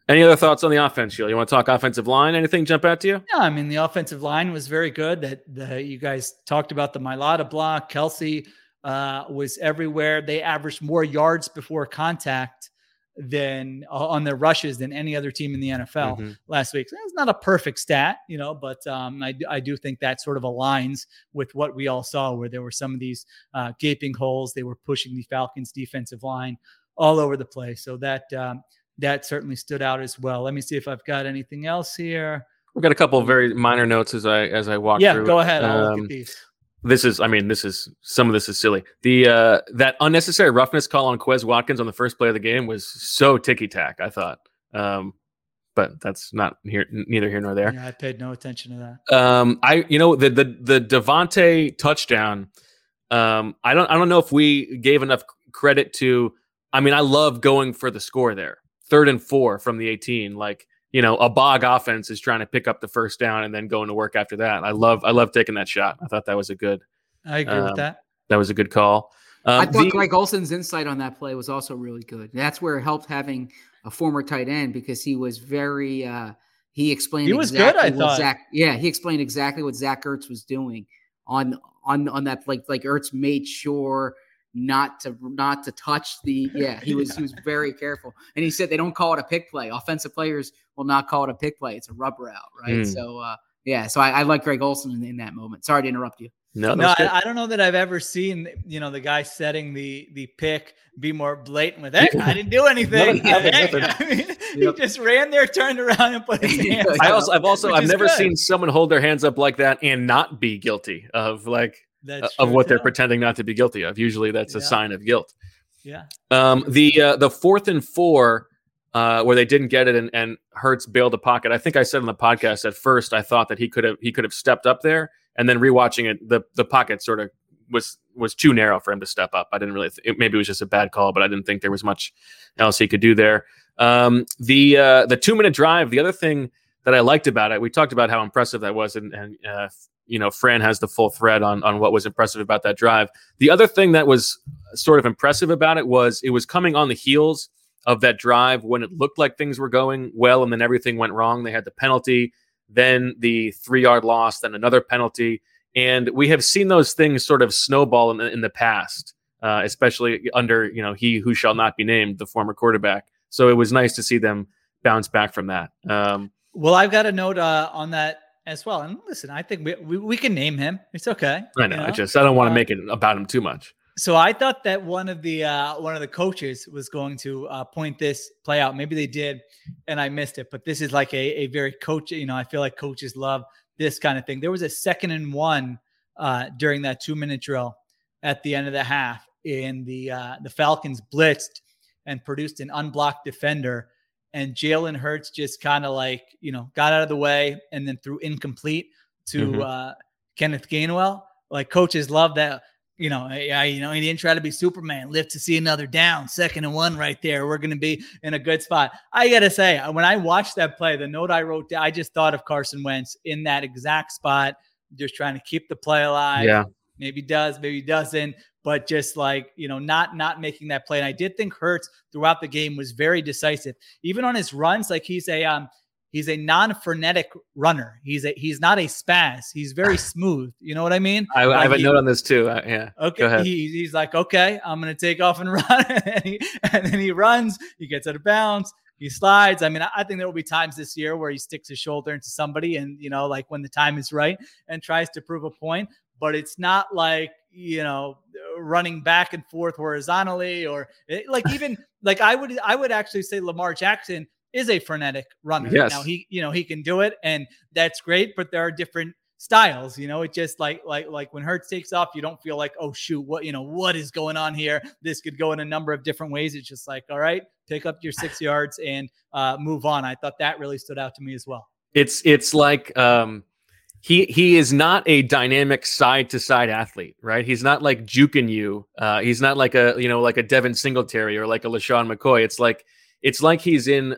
Any other thoughts on the offense, Sheil? You want to talk offensive line? Anything jump out to you? Yeah, I mean the offensive line was very good. That the you guys talked about the Mailata block. Kelce uh, was everywhere. They averaged more yards before contact than uh, on their rushes than any other team in the NFL Mhm. last week. So It's not a perfect stat, you know, but um, I, I do think that sort of aligns with what we all saw, where there were some of these uh, gaping holes. They were pushing the Falcons' defensive line all over the place. So that um, that certainly stood out as well. Let me see if I've got anything else here. We've got a couple of very minor notes as I as I walk through. yeah, through. go ahead. I'll look Um, at these. This is, I mean, this is some of this is silly. The uh that unnecessary roughness call on Quez Watkins on the first play of the game was so ticky tack. I thought, um, but that's not here, neither here nor there. Yeah, I paid no attention to that. Um, I you know the the the DeVonta touchdown. Um, I don't I don't know if we gave enough credit to. I mean, I love going for the score there, third and four from the eighteen. Like you know, a bog offense is trying to pick up the first down and then going to work after that. I love I love taking that shot. I thought that was a good. I agree with um, that. That was a good call. Um, I thought the- Greg Olsen's insight on that play was also really good. That's where it helped having a former tight end because he was very uh he explained He was good, I what thought. Zach yeah, he explained exactly what Zach Ertz was doing on on on that like like Ertz made sure not to not to touch the yeah he was he was very careful and he said they don't call it a pick play offensive players will not call it a pick play it's a rub route, right Mm. so uh yeah so I, I like Greg Olsen in, in that moment sorry to interrupt you no, No. I, I don't know that I've ever seen you know the guy setting the the pick be more blatant with it. I didn't do anything. Nothing, Hey, nothing. I mean, Yep. He just ran there, turned around, and put his hands. I also, I've also I've never good. seen someone hold their hands up like that and not be guilty of like That's of true, what they're pretending not to be guilty of. Usually that's a sign of guilt. Yeah, Um, the uh, the fourth and four uh, where they didn't get it and, and Hurts bailed the pocket. I think I said on the podcast at first I thought that he could have he could have stepped up there and then rewatching it the the pocket sort of was was too narrow for him to step up. I didn't really th- it, maybe it was just a bad call, but I didn't think there was much else he could do there. Um, the uh, the two minute drive. The other thing that I liked about it, we talked about how impressive that was, and, and uh, you know Fran has the full thread on on what was impressive about that drive. The other thing that was sort of impressive about it was it was coming on the heels of that drive when it looked like things were going well and then everything went wrong. They had the penalty, then the three yard loss, then another penalty. And we have seen those things sort of snowball in the, in the past, uh, especially under, you know, he who shall not be named, the former quarterback. So it was nice to see them bounce back from that. Um, Well, I've got a note uh, on that as well. And listen, I think we, we, we can name him. It's okay. I know, you I just, I don't want to Uh, make it about him too much. So I thought that one of the uh, one of the coaches was going to uh, point this play out. Maybe they did, and I missed it. But this is like a, a very coach. You know, I feel like coaches love this kind of thing. There was a second and one uh, during that two minute drill at the end of the half, and the uh, the Falcons blitzed and produced an unblocked defender, and Jalen Hurts just kind of like you know got out of the way and then threw incomplete to Mhm. uh, Kenneth Gainwell. Like coaches love that you know, I, you know, he didn't try to be Superman. Live to see another down, second and one right there. We're going to be in a good spot. I got to say, when I watched that play, the note I wrote down, I just thought of Carson Wentz in that exact spot, just trying to keep the play alive. Yeah. Maybe does, maybe doesn't. but just like you know, not not making that play. And I did think Hurts throughout the game was very decisive, even on his runs. Like he's a um, he's a non-frenetic runner. He's a he's not a spaz. He's very smooth. You know what I mean? I, I have Like a note on this too. Uh, yeah. Okay, he, he's like, okay, I'm gonna take off and run, and, he, and then he runs. He gets out of bounds. He slides. I mean, I I think there will be times this year where he sticks his shoulder into somebody, and you know, like when the time is right, and tries to prove a point. But it's not like you know running back and forth horizontally, or like even like I would I would actually say Lamar Jackson is a frenetic runner. Yes. Now he you know he can do it, and that's great. But there are different styles you know it just like like like when Hurts takes off you don't feel like oh shoot what you know what is going on here this could go in a number of different ways it's just like all right pick up your six yards and uh move on i thought that really stood out to me as well It's it's like um he he is not a dynamic side to side athlete, right? He's not like juking you. Uh, he's not like a you know like a Devin Singletary or like a LeSean McCoy. It's like it's like he's in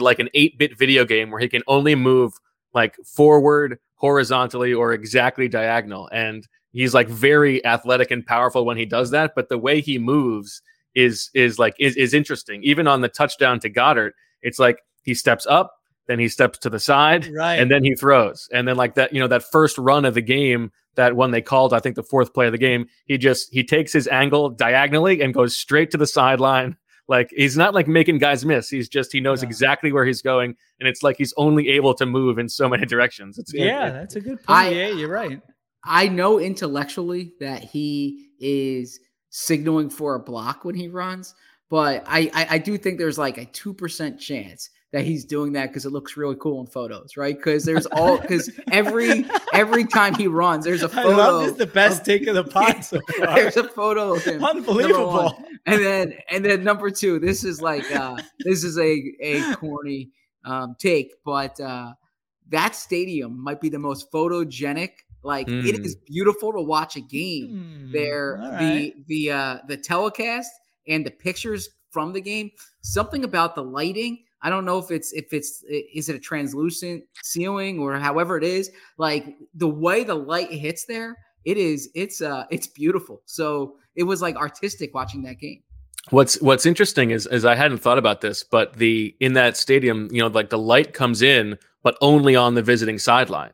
like an eight bit video game where he can only move like forward, horizontally, or exactly diagonal, and he's like very athletic and powerful when he does that. But the way he moves is is like is is interesting. Even on the touchdown to Goedert, it's like he steps up, then he steps to the side, Right. and then he throws, and then like that, you know, that first run of the game, that one they called, I think the fourth play of the game, he just he takes his angle diagonally and goes straight to the sideline. Like he's not like making guys miss. He's just he knows exactly where he's going, and it's like he's only able to move in so many directions. It's yeah it- that's a good point I- yeah you're right I know intellectually that he is signaling for a block when he runs, but I I, I do think there's like a two percent chance that he's doing that because it looks really cool in photos, right? Because there's all because every every time he runs, there's a photo. love this the best take of the pod so far There's a photo of him. unbelievable. And then and then number two, this is like uh this is a a corny um take, but uh that stadium might be the most photogenic. Like it Mm. is beautiful to watch a game Hmm, there. all The the uh the telecast and the pictures from the game, something about the lighting. I don't know if it's if it's is it a translucent ceiling or however it is. Like the way the light hits there, it is it's uh it's beautiful. So it was like artistic watching that game. What's What's interesting is is I hadn't thought about this, but the in that stadium, you know, like the light comes in, but only on the visiting sideline.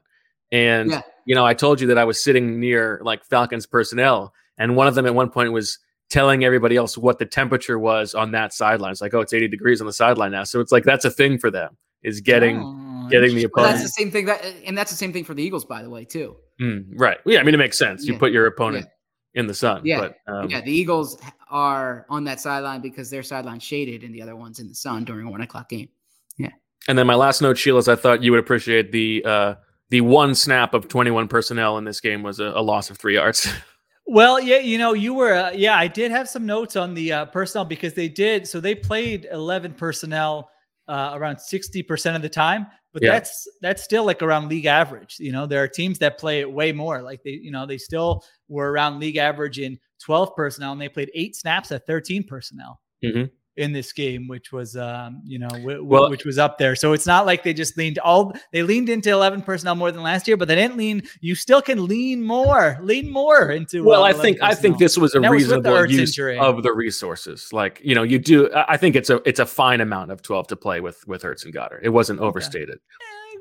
And Yeah. you know, I told you that I was sitting near like Falcons personnel, and one of them at one point was telling everybody else what the temperature was on that sideline. It's like, oh, it's 80 degrees on the sideline now. So it's like that's a thing for them is getting Oh, getting the But that's the same thing that and that's the same thing for the Eagles, by the way, too. Mm, right. Yeah, I mean it makes sense. You Yeah. put your opponent in the sun. Yeah. But um, yeah, the Eagles are on that sideline because their sideline shaded and the other one's in the sun during a one o'clock game. Yeah. And then my last note, Sheil, is I thought you would appreciate the uh, the one snap of 21 personnel in this game was a, a loss of three yards. Well, yeah, you know, you were, uh, yeah, I did have some notes on the uh, personnel because they did. So they played 11 personnel uh, around 60% of the time, but Yeah. that's, that's still like around league average. You know, there are teams that play it way more. Like they, you know, they still were around league average in 12 personnel and they played eight snaps at 13 personnel Mhm. In this game, which was, um, you know, w- w- Well- which was up there. So it's not like they just leaned all, they leaned into 11 personnel more than last year, but they didn't lean. You still can lean more, lean more into. well, uh, I 11 think I think this was a that was reasonable use injury. of the resources. Like you know, you do. I I think it's a it's a fine amount of 12 to play with with Hurts and Goedert. It wasn't overstated.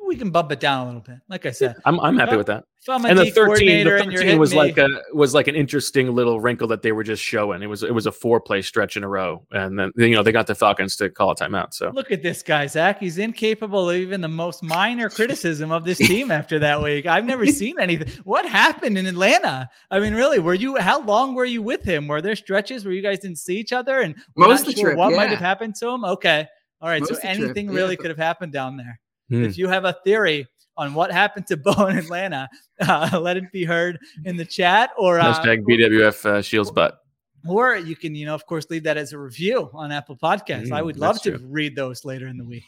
We can bump it down a little bit. Like I said, I'm I'm happy Well, with that. if I'm and the 13, the 13 was like a was like an interesting little wrinkle that they were just showing. It was it was a four play stretch in a row, and then you know they got the Falcons to call a timeout. So Look at this guy, Zach. He's incapable of even the most minor criticism of this team after that week. I've never seen anything. What happened in Atlanta? I mean, really, were you how long were you with him? Were there stretches where you guys didn't see each other and Most of the sure trip, what might have happened to him? Okay. All right. Most so of the trip, anything yeah. really could have happened down there. Hmm. If you have a theory on what happened to Bo in Atlanta, uh, let it be heard in the chat or uh, hashtag BWF uh, Shields butt. or you can, you know, of course, leave that as a review on Apple Podcasts. I Mm, would love to true. read those later in the week.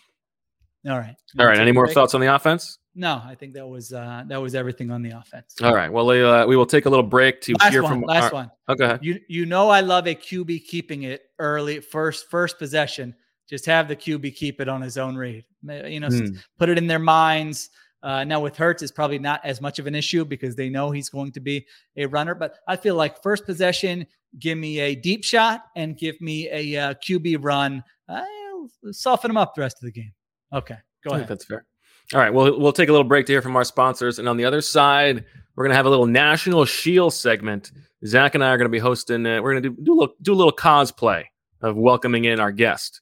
All right. All right. Any more Break? thoughts on the offense? No, I think that was uh that was everything on the offense. All right. Well, uh, we will take a little break to Last hear one, from last our- one. Okay. You you know I love a QB keeping it early first first possession. Just have the QB keep it on his own read. You know, Hmm. put it in their minds. Uh, now with Hurts, it's probably not as much of an issue because they know he's going to be a runner. But I feel like first possession, give me a deep shot and give me a uh, QB run. I'll soften them up the rest of the game. Okay, go I ahead. think that's fair. All right, well, we'll take a little break to hear from our sponsors, and on the other side, we're gonna have a little National Shield segment. Zach and I are gonna be hosting. Uh, we're gonna do do a little, do a little cosplay of welcoming in our guest,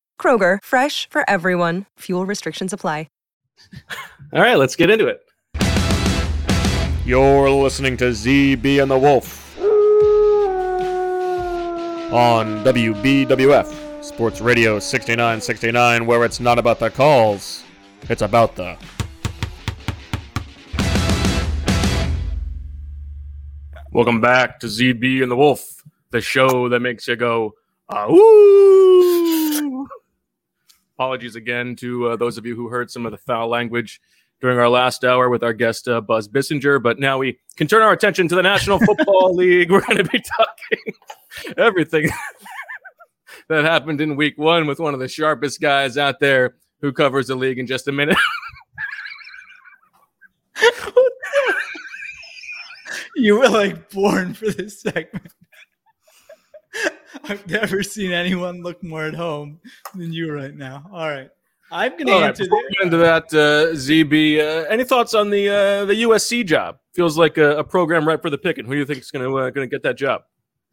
Kroger, fresh for everyone. Fuel restrictions apply. All right, let's get into it. You're listening to ZB and the Wolf on WBWF Sports Radio 6969, where it's not about the calls, it's about the. Welcome back to ZB and the Wolf, the show that makes you go, ah, ooh. Apologies again to uh, those of you who heard some of the foul language during our last hour with our guest uh, Buzz Bissinger. But now we can turn our attention to the National Football League. We're going to be talking everything that happened in Week One with one of the sharpest guys out there who covers the league in just a minute. You were like born for this segment. I've never seen anyone look more at home than you right now. All right. I'm going to All right, answer before get into that, uh, ZB, uh, any thoughts on the uh, the USC job? Feels like a, a program right for the picking. Who do you think is going to uh, going to get that job?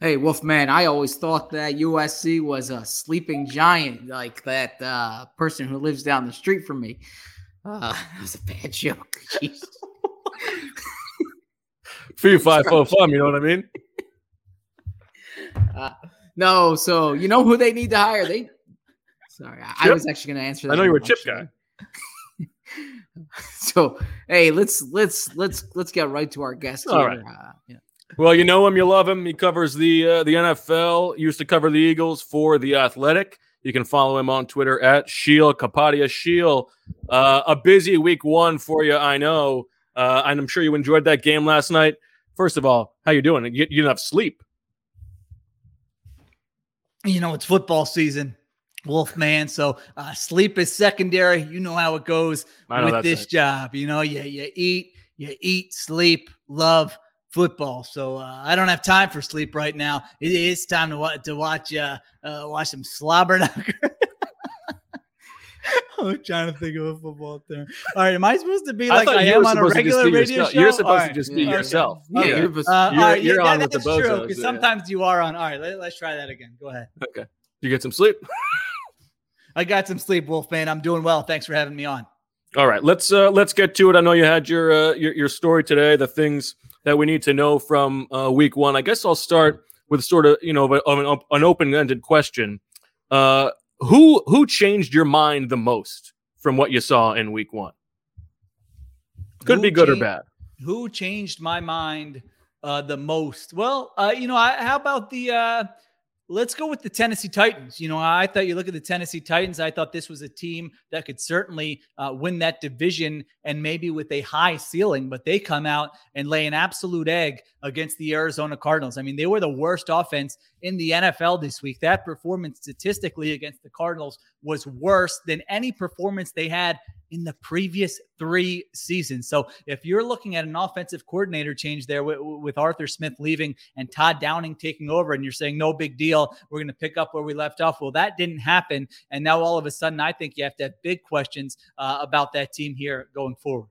Hey, Wolfman, I always thought that USC was a sleeping giant, like that uh, person who lives down the street from me. Uh, that was a bad joke. Jeez. Fee fi fo fum, you know what I mean? Uh, no, so you know who they need to hire? They. Sorry, I, I was actually going to answer that. I know you were a chip guy. So, hey, let's let's let's let's get right to our guest All here. right. Uh, yeah. Well, you know him, you love him. He covers the uh, the NFL. Used to cover the Eagles for the Athletic. You can follow him on Twitter at Sheil Kapadia Sheil. Uh, a busy week one for you, I know, uh, and I'm sure you enjoyed that game last night. First of all, how you doing? You, you didn't have sleep. You know, it's football season, Wolfman. So uh, sleep is secondary. You know how it goes with this right. job. You know, you, you eat, you eat, sleep, love football. So uh, I don't have time for sleep right now. It is time to, wa- to watch uh, uh, watch some slobber knocker. I'm trying to think of a football term. All right, am I supposed to be like thought I am on a supposed to just regular radio yourself. show? You're supposed All to just be Okay. yourself. Yeah, Yeah. you're Uh, all You're- right, you're yeah, on that- with the that's true. bozos, Because yeah. sometimes you are on. All right, let, us try that again. Go ahead. Okay. You get some sleep. I got some sleep, Wolfman. I'm doing well. Thanks for having me on. All right, let's uh, let's get to it. I know you had your uh, your, your story today, the things that we need to know from uh, week one. I guess I'll start with sort of you know of, a, of an, an open ended question. Uh, who who changed your mind the most from what you saw in week one? Could Who be good or bad. Who changed my mind uh, the most? Well, uh, you know, I, how about the? Let's go with the Tennessee Titans. You know, I thought you look at the Tennessee Titans. I thought this was a team that could certainly uh, win that division and maybe with a high ceiling. But they come out and lay an absolute egg against the Arizona Cardinals. I mean, they were the worst offense in the NFL this week. That performance statistically against the Cardinals was worse than any performance they had in the previous three seasons. So if you're looking at an offensive coordinator change there with, with Arthur Smith leaving and Todd Downing taking over, and you're saying no big deal, we're going to pick up where we left off. Well, that didn't happen, and now all of a sudden, I think you have to have big questions uh, about that team here going forward.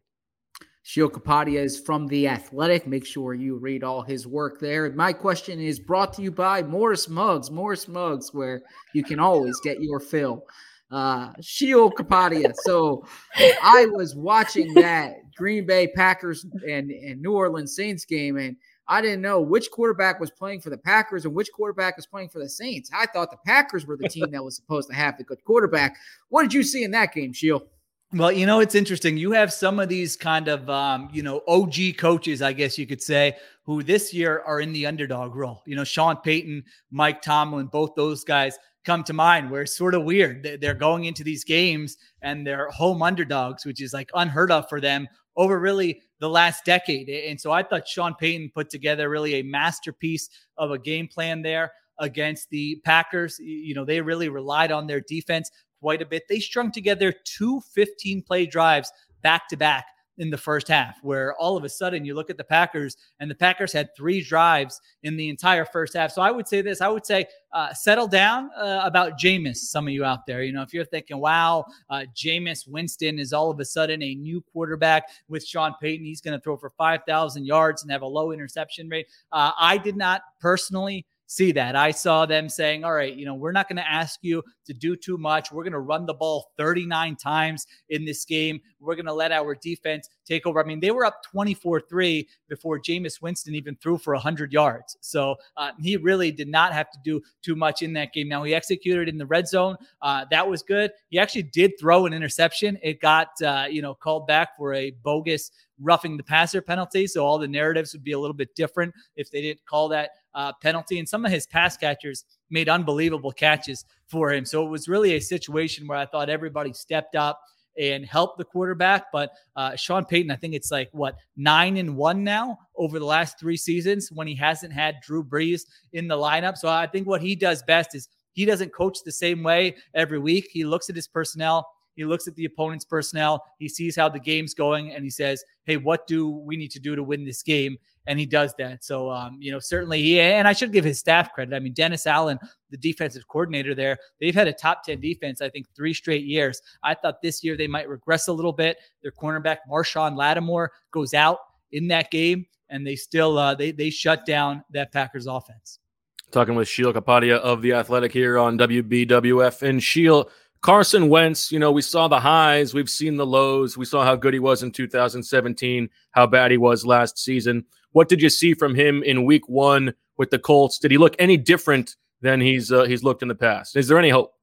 Sheil Kapadia is from The Athletic. Make sure you read all his work there. My question is brought to you by Morris Mugs. Morris Mugs, where you can always get your fill. Uh, Sheil Kapadia. So I was watching that Green Bay Packers and, and New Orleans Saints game, and I didn't know which quarterback was playing for the Packers and which quarterback was playing for the Saints. I thought the Packers were the team that was supposed to have the good quarterback. What did you see in that game, Sheil? Well, you know, it's interesting. You have some of these kind of, um, you know, OG coaches, I guess you could say, who this year are in the underdog role. You know, Sean Payton, Mike Tomlin, both those guys come to mind where it's sort of weird. They're going into these games and they're home underdogs, which is like unheard of for them over really the last decade. And so I thought Sean Payton put together really a masterpiece of a game plan there against the Packers. You know, they really relied on their defense quite a bit. They strung together two 15 play drives back to back in the first half, where all of a sudden you look at the Packers and the Packers had three drives in the entire first half. So I would say this I would say uh, settle down uh, about Jameis, some of you out there. You know, if you're thinking, wow, uh, Jameis Winston is all of a sudden a new quarterback with Sean Payton, he's going to throw for 5,000 yards and have a low interception rate. Uh, I did not personally see that. I saw them saying, all right, you know, we're not going to ask you to do too much. We're going to run the ball 39 times in this game. We're going to let our defense take over. I mean, they were up 24 3 before Jameis Winston even threw for 100 yards. So uh, he really did not have to do too much in that game. Now, he executed in the red zone. Uh, that was good. He actually did throw an interception. It got, uh, you know, called back for a bogus roughing the passer penalty. So all the narratives would be a little bit different if they didn't call that uh, penalty. And some of his pass catchers made unbelievable catches for him. So it was really a situation where I thought everybody stepped up and helped the quarterback. But uh, Sean Payton, I think it's like what nine and one now over the last three seasons when he hasn't had Drew Brees in the lineup. So I think what he does best is he doesn't coach the same way every week. He looks at his personnel. He looks at the opponent's personnel. He sees how the game's going, and he says, "Hey, what do we need to do to win this game?" And he does that. So, um, you know, certainly he, and I should give his staff credit. I mean, Dennis Allen, the defensive coordinator there, they've had a top 10 defense, I think, three straight years. I thought this year they might regress a little bit. Their cornerback, Marshon Lattimore, goes out in that game, and they still, uh, they, they shut down that Packers offense. Talking with Sheil Kapadia of The Athletic here on WBWF. And Sheil, Carson Wentz, you know, we saw the highs, we've seen the lows. We saw how good he was in 2017, how bad he was last season. What did you see from him in week one with the Colts? Did he look any different than he's uh, he's looked in the past? Is there any hope?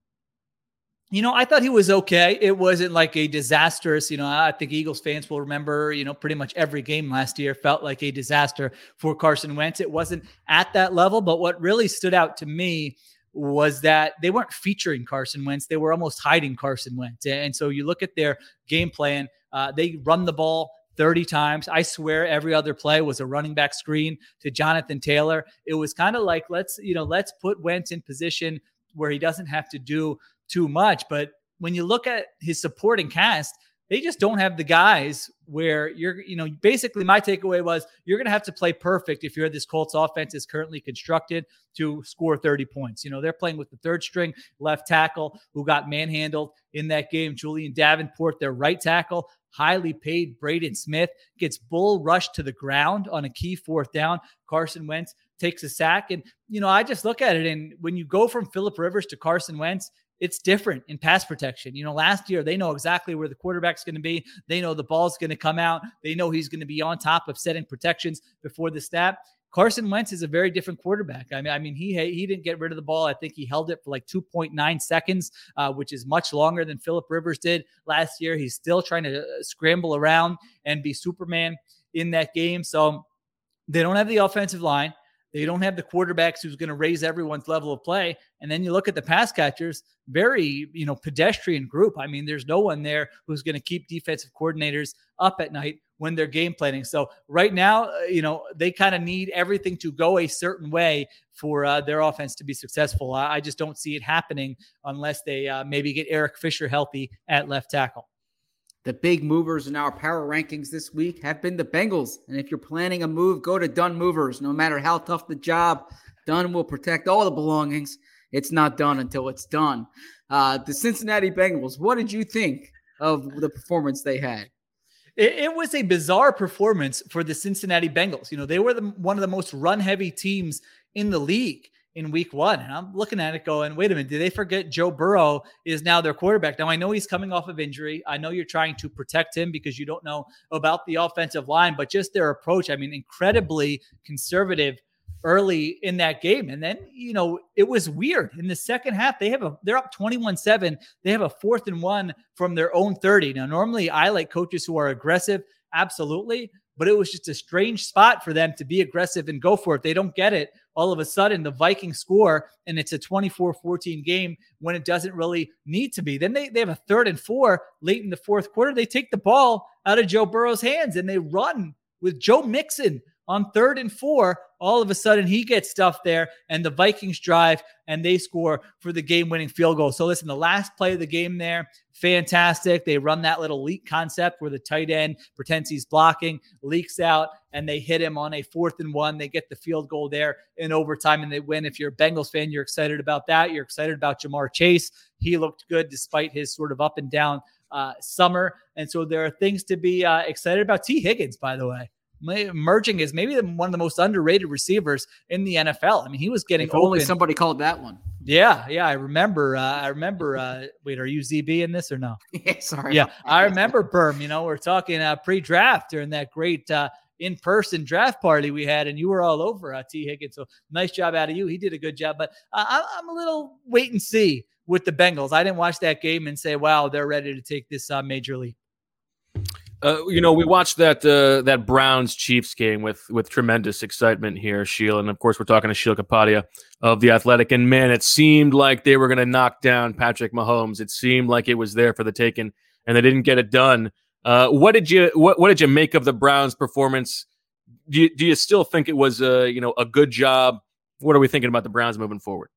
You know, I thought he was okay. It wasn't like a disastrous, you know, I think Eagles fans will remember, you know, pretty much every game last year felt like a disaster for Carson Wentz. It wasn't at that level, but what really stood out to me was that they weren't featuring Carson Wentz. They were almost hiding Carson Wentz. And so you look at their game plan, uh, they run the ball 30 times. I swear every other play was a running back screen to Jonathan Taylor. It was kind of like let's, you know, let's put Wentz in position where he doesn't have to do too much. But when you look at his supporting cast, they just don't have the guys where you're, you know, basically my takeaway was you're going to have to play perfect if you're this Colts offense is currently constructed to score 30 points. You know, they're playing with the third string left tackle who got manhandled in that game. Julian Davenport, their right tackle, highly paid Braden Smith gets bull rushed to the ground on a key fourth down. Carson Wentz takes a sack. And, you know, I just look at it. And when you go from Philip Rivers to Carson Wentz, it's different in pass protection. You know, last year they know exactly where the quarterback's going to be. They know the ball's going to come out. They know he's going to be on top of setting protections before the snap. Carson Wentz is a very different quarterback. I mean, I mean, he he didn't get rid of the ball. I think he held it for like 2.9 seconds, uh, which is much longer than Philip Rivers did last year. He's still trying to uh, scramble around and be Superman in that game. So they don't have the offensive line. They don't have the quarterbacks who's going to raise everyone's level of play. And then you look at the pass catchers, very, you know, pedestrian group. I mean, there's no one there who's going to keep defensive coordinators up at night when they're game planning. So right now, uh, you know, they kind of need everything to go a certain way for uh, their offense to be successful. I, I, just don't see it happening unless they uh, maybe get Eric Fisher healthy at left tackle. The big movers in our power rankings this week have been the Bengals. And if you're planning a move, go to Dunn Movers. No matter how tough the job, Dunn will protect all the belongings. It's not done until it's done. Uh, the Cincinnati Bengals, what did you think of the performance they had? It, was a bizarre performance for the Cincinnati Bengals. You know, they were the, one of the most run heavy teams in the league in week one. And I'm looking at it going, wait a minute, did they forget Joe Burrow is now their quarterback? Now, I know he's coming off of injury. I know you're trying to protect him because you don't know about the offensive line, but just their approach, I mean, incredibly conservative early in that game. And then, you know, it was weird. In the second half, they have a they're up 21-7. They have a fourth and one from their own 30. Now, normally I like coaches who are aggressive, absolutely, but it was just a strange spot for them to be aggressive and go for it. They don't get it. All of a sudden, the Vikings score and it's a 24 14 game when it doesn't really need to be. Then they, they have a third and four late in the fourth quarter. They take the ball out of Joe Burrow's hands and they run with Joe Mixon on third and four. All of a sudden, he gets stuff there, and the Vikings drive and they score for the game winning field goal. So, listen, the last play of the game there, fantastic. They run that little leak concept where the tight end pretends he's blocking, leaks out, and they hit him on a fourth and one. They get the field goal there in overtime and they win. If you're a Bengals fan, you're excited about that. You're excited about Ja'Marr Chase. He looked good despite his sort of up and down uh, summer. And so there are things to be uh, excited about. Tee Higgins, by the way, emerging as maybe one of the most underrated receivers in the NFL. I mean, he was getting if only open. somebody called that one. Yeah, yeah, I remember. Uh, I remember. Uh, wait, are you ZB in this or no? yeah, sorry. Yeah, I remember Berm. You know, we're talking uh, pre-draft during that great uh, in-person draft party we had, and you were all over uh, Tee Higgins. So nice job out of you. He did a good job, but uh, I, I'm a little wait and see with the Bengals. I didn't watch that game and say, "Wow, they're ready to take this uh, major league." Uh, you know, we watched that uh, that Browns Chiefs game with with tremendous excitement here, Sheil, and of course we're talking to Sheil Kapadia of the Athletic. And man, it seemed like they were going to knock down Patrick Mahomes. It seemed like it was there for the taking, and they didn't get it done. Uh, what did you what what did you make of the Browns' performance? Do you, do you still think it was a you know a good job? What are we thinking about the Browns moving forward?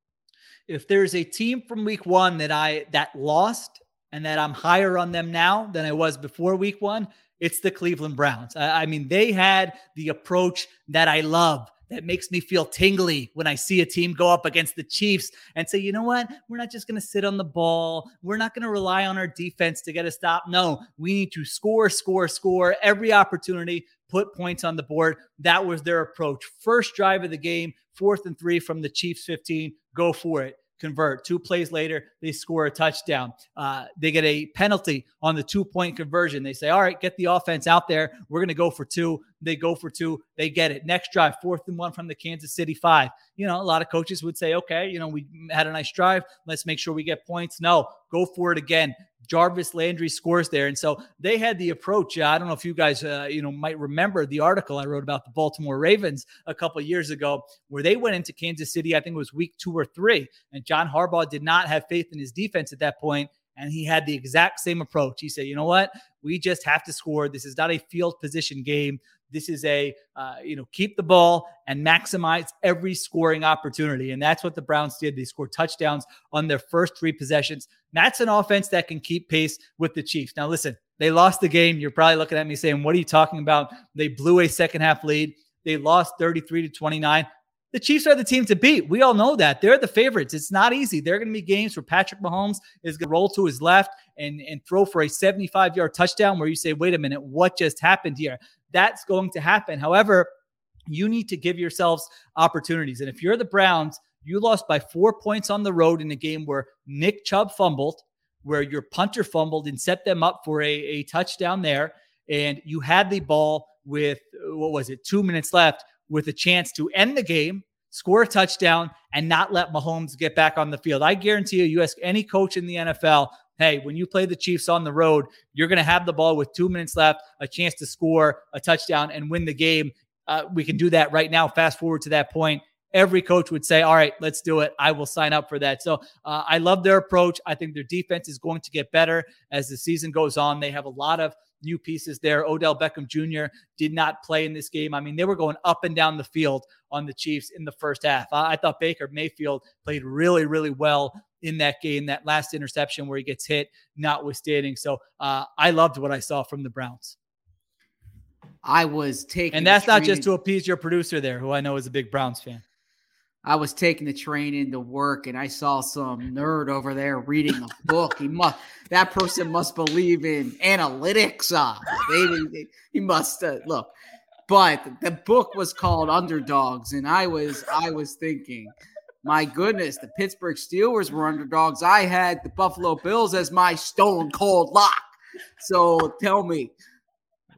If there's a team from Week One that I that lost and that I'm higher on them now than I was before week one, it's the Cleveland Browns. I, I, mean, they had the approach that I love. That makes me feel tingly when I see a team go up against the Chiefs and say, you know what? We're not just going to sit on the ball. We're not going to rely on our defense to get a stop. No, we need to score, score, score every opportunity, put points on the board. That was their approach. First drive of the game, fourth and three from the Chiefs 15. Go for it convert. Two plays later, they score a touchdown. Uh, they get a penalty on the two point conversion. They say, All right, get the offense out there. We're going to go for two. They go for two. They get it. Next drive, fourth and one from the Kansas City five. You know, a lot of coaches would say, Okay, you know, we had a nice drive. Let's make sure we get points. No, go for it again. Jarvis Landry scores there. And so they had the approach. Uh, I don't know if you guys, uh, you know, might remember the article I wrote about the Baltimore Ravens a couple years ago, where they went into Kansas City. I think it was week two or three, and John Harbaugh did not have faith in his defense at that point, and he had the exact same approach. He said, "You know what? We just have to score. This is not a field position game. This is a, uh, you know, keep the ball and maximize every scoring opportunity. And that's what the Browns did. They scored touchdowns on their first three possessions. That's an offense that can keep pace with the Chiefs. Now, listen, they lost the game. You're probably looking at me saying, what are you talking about? They blew a second half lead. They lost 33 to 29. The Chiefs are the team to beat. We all know that. They're the favorites. It's not easy. There are going to be games where Patrick Mahomes is going to roll to his left and, and throw for a 75 yard touchdown where you say, wait a minute, what just happened here? That's going to happen. However, you need to give yourselves opportunities. And if you're the Browns, you lost by four points on the road in a game where Nick Chubb fumbled, where your punter fumbled and set them up for a, a touchdown there. And you had the ball with, what was it, two minutes left with a chance to end the game, score a touchdown, and not let Mahomes get back on the field. I guarantee you, you ask any coach in the NFL, hey, when you play the Chiefs on the road, you're going to have the ball with two minutes left, a chance to score a touchdown and win the game. Uh, we can do that right now. Fast forward to that point. Every coach would say, All right, let's do it. I will sign up for that. So uh, I love their approach. I think their defense is going to get better as the season goes on. They have a lot of new pieces there. Odell Beckham Jr. did not play in this game. I mean, they were going up and down the field on the Chiefs in the first half. I, I thought Baker Mayfield played really, really well in that game, that last interception where he gets hit, notwithstanding. So uh, I loved what I saw from the Browns. I was taking, and that's not just to appease your producer there, who I know is a big Browns fan. I was taking the train into work and I saw some nerd over there reading a book. He must that person must believe in analytics. Uh, they, he must uh, look. But the book was called Underdogs, and I was I was thinking, my goodness, the Pittsburgh Steelers were underdogs. I had the Buffalo Bills as my stone cold lock. So tell me,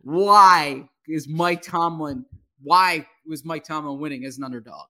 why is Mike Tomlin? Why was Mike Tomlin winning as an underdog.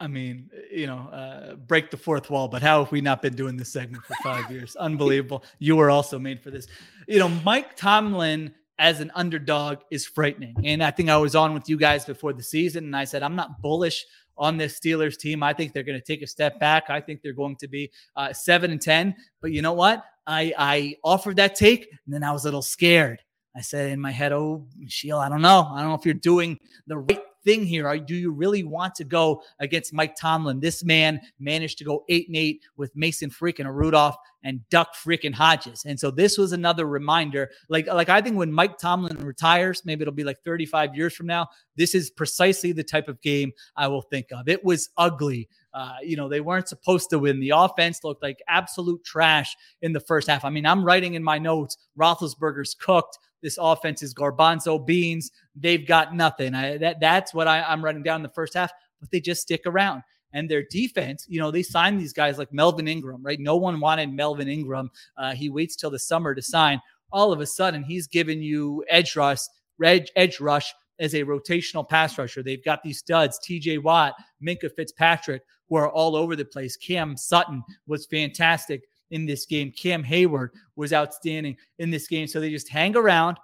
I mean, you know, uh, break the fourth wall, but how have we not been doing this segment for five years? Unbelievable. You were also made for this. You know, Mike Tomlin as an underdog is frightening. And I think I was on with you guys before the season, and I said, I'm not bullish on this Steelers team. I think they're going to take a step back. I think they're going to be uh, seven and 10. But you know what? I, I offered that take, and then I was a little scared. I said in my head, Oh, Sheil, I don't know. I don't know if you're doing the right thing here. Do you really want to go against Mike Tomlin? This man managed to go eight and eight with Mason freaking Rudolph and Duck freaking Hodges. And so this was another reminder. Like, like I think when Mike Tomlin retires, maybe it'll be like 35 years from now. This is precisely the type of game I will think of. It was ugly. Uh, you know, they weren't supposed to win. The offense looked like absolute trash in the first half. I mean, I'm writing in my notes, Roethlisberger's cooked. This offense is garbanzo beans. They've got nothing. I, that that's what I, I'm writing down in the first half. But they just stick around. And their defense, you know, they signed these guys like Melvin Ingram, right? No one wanted Melvin Ingram. Uh, he waits till the summer to sign. All of a sudden, he's giving you edge rush, edge, edge rush as a rotational pass rusher. They've got these studs, TJ Watt, Minkah Fitzpatrick, who are all over the place. Cam Sutton was fantastic in this game. Cam Hayward was outstanding in this game. So they just hang around.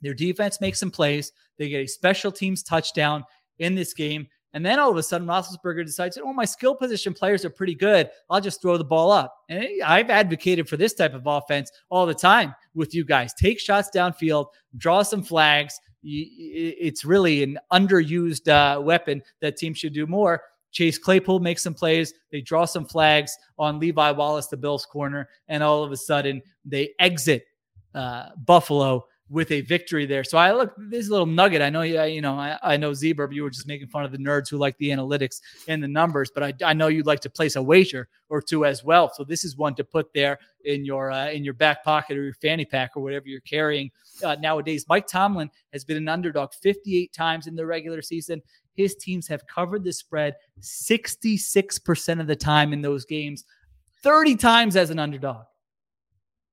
Their defense makes some plays. They get a special teams touchdown in this game. And then all of a sudden, Roethlisberger decides, oh, my skill position players are pretty good. I'll just throw the ball up. And I've advocated for this type of offense all the time with you guys. Take shots downfield, draw some flags. It's really an underused uh, weapon that teams should do more. Chase Claypool makes some plays. They draw some flags on Levi Wallace, the Bills corner, and all of a sudden they exit uh, Buffalo with a victory there. So I look this little nugget. I know you, you know, I, I know Zebra, you were just making fun of the nerds who like the analytics and the numbers, but I, I know you'd like to place a wager or two as well. So this is one to put there in your uh, in your back pocket or your fanny pack or whatever you're carrying uh, nowadays. Mike Tomlin has been an underdog 58 times in the regular season. His teams have covered the spread 66% of the time in those games, 30 times as an underdog.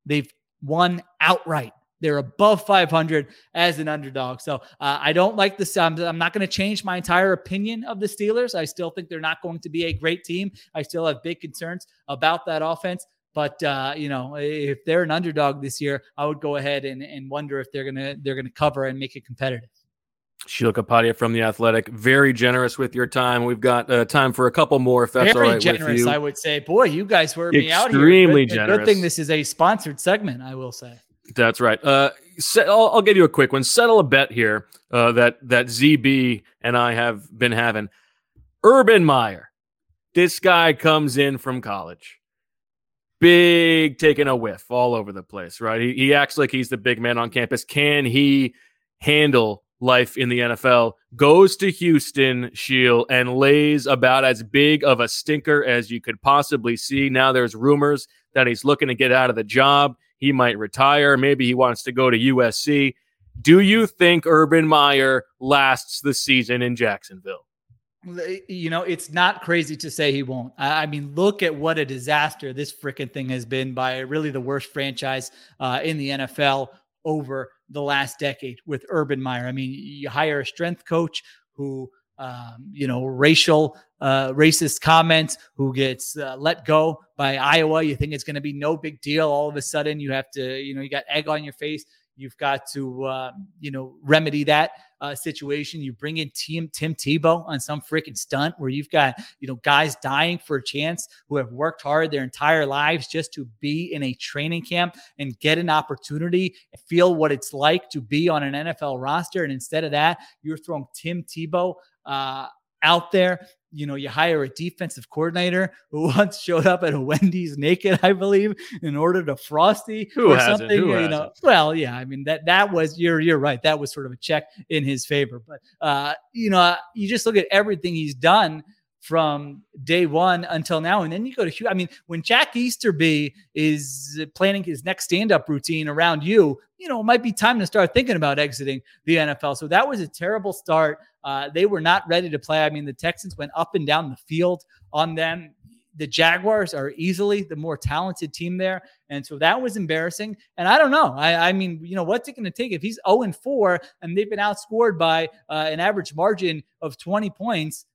They've won outright. They're above 500 as an underdog. So uh, I don't like this. I'm, I'm not going to change my entire opinion of the Steelers. I still think they're not going to be a great team. I still have big concerns about that offense. But uh, you know, if they're an underdog this year, I would go ahead and, and wonder if they're gonna they're gonna cover and make it competitive. Sheil Kapadia from the Athletic, very generous with your time. We've got uh, time for a couple more, if that's very all right generous, with you. I would say. Boy, you guys were me out here. Extremely generous. Good thing this is a sponsored segment. I will say. That's right. Uh, set, I'll, I'll give you a quick one. Settle a bet here uh, that that ZB and I have been having. Urban Meyer, this guy comes in from college, big taking a whiff all over the place. Right? He, he acts like he's the big man on campus. Can he handle life in the NFL? Goes to Houston, Sheil, and lays about as big of a stinker as you could possibly see. Now there's rumors that he's looking to get out of the job. He might retire. Maybe he wants to go to USC. Do you think Urban Meyer lasts the season in Jacksonville? You know, it's not crazy to say he won't. I mean, look at what a disaster this freaking thing has been by really the worst franchise uh, in the NFL over the last decade with Urban Meyer. I mean, you hire a strength coach who, um, you know, racial, uh, racist comments, who gets uh, let go by Iowa. You think it's going to be no big deal. All of a sudden, you have to, you know, you got egg on your face. You've got to, uh, you know, remedy that uh, situation. You bring in Tim Tim Tebow on some freaking stunt where you've got, you know, guys dying for a chance who have worked hard their entire lives just to be in a training camp and get an opportunity, and feel what it's like to be on an NFL roster. And instead of that, you're throwing Tim Tebow uh, out there. You know, you hire a defensive coordinator who once showed up at a Wendy's naked, I believe, in order to Frosty Who or something. Who you know, well, yeah, I mean that that was you're you're right. That was sort of a check in his favor. But uh, you know, you just look at everything he's done from day one until now. And then you go to. I mean, when Jack Easterby is planning his next stand-up routine around you, you know, it might be time to start thinking about exiting the NFL. So that was a terrible start. Uh, they were not ready to play. I mean, the Texans went up and down the field on them. the Jaguars are easily the more talented team there. And so that was embarrassing. And I don't know. I, I mean, you know, what's it going to take if he's 0 and 4 and they've been outscored by uh, an average margin of 20 points?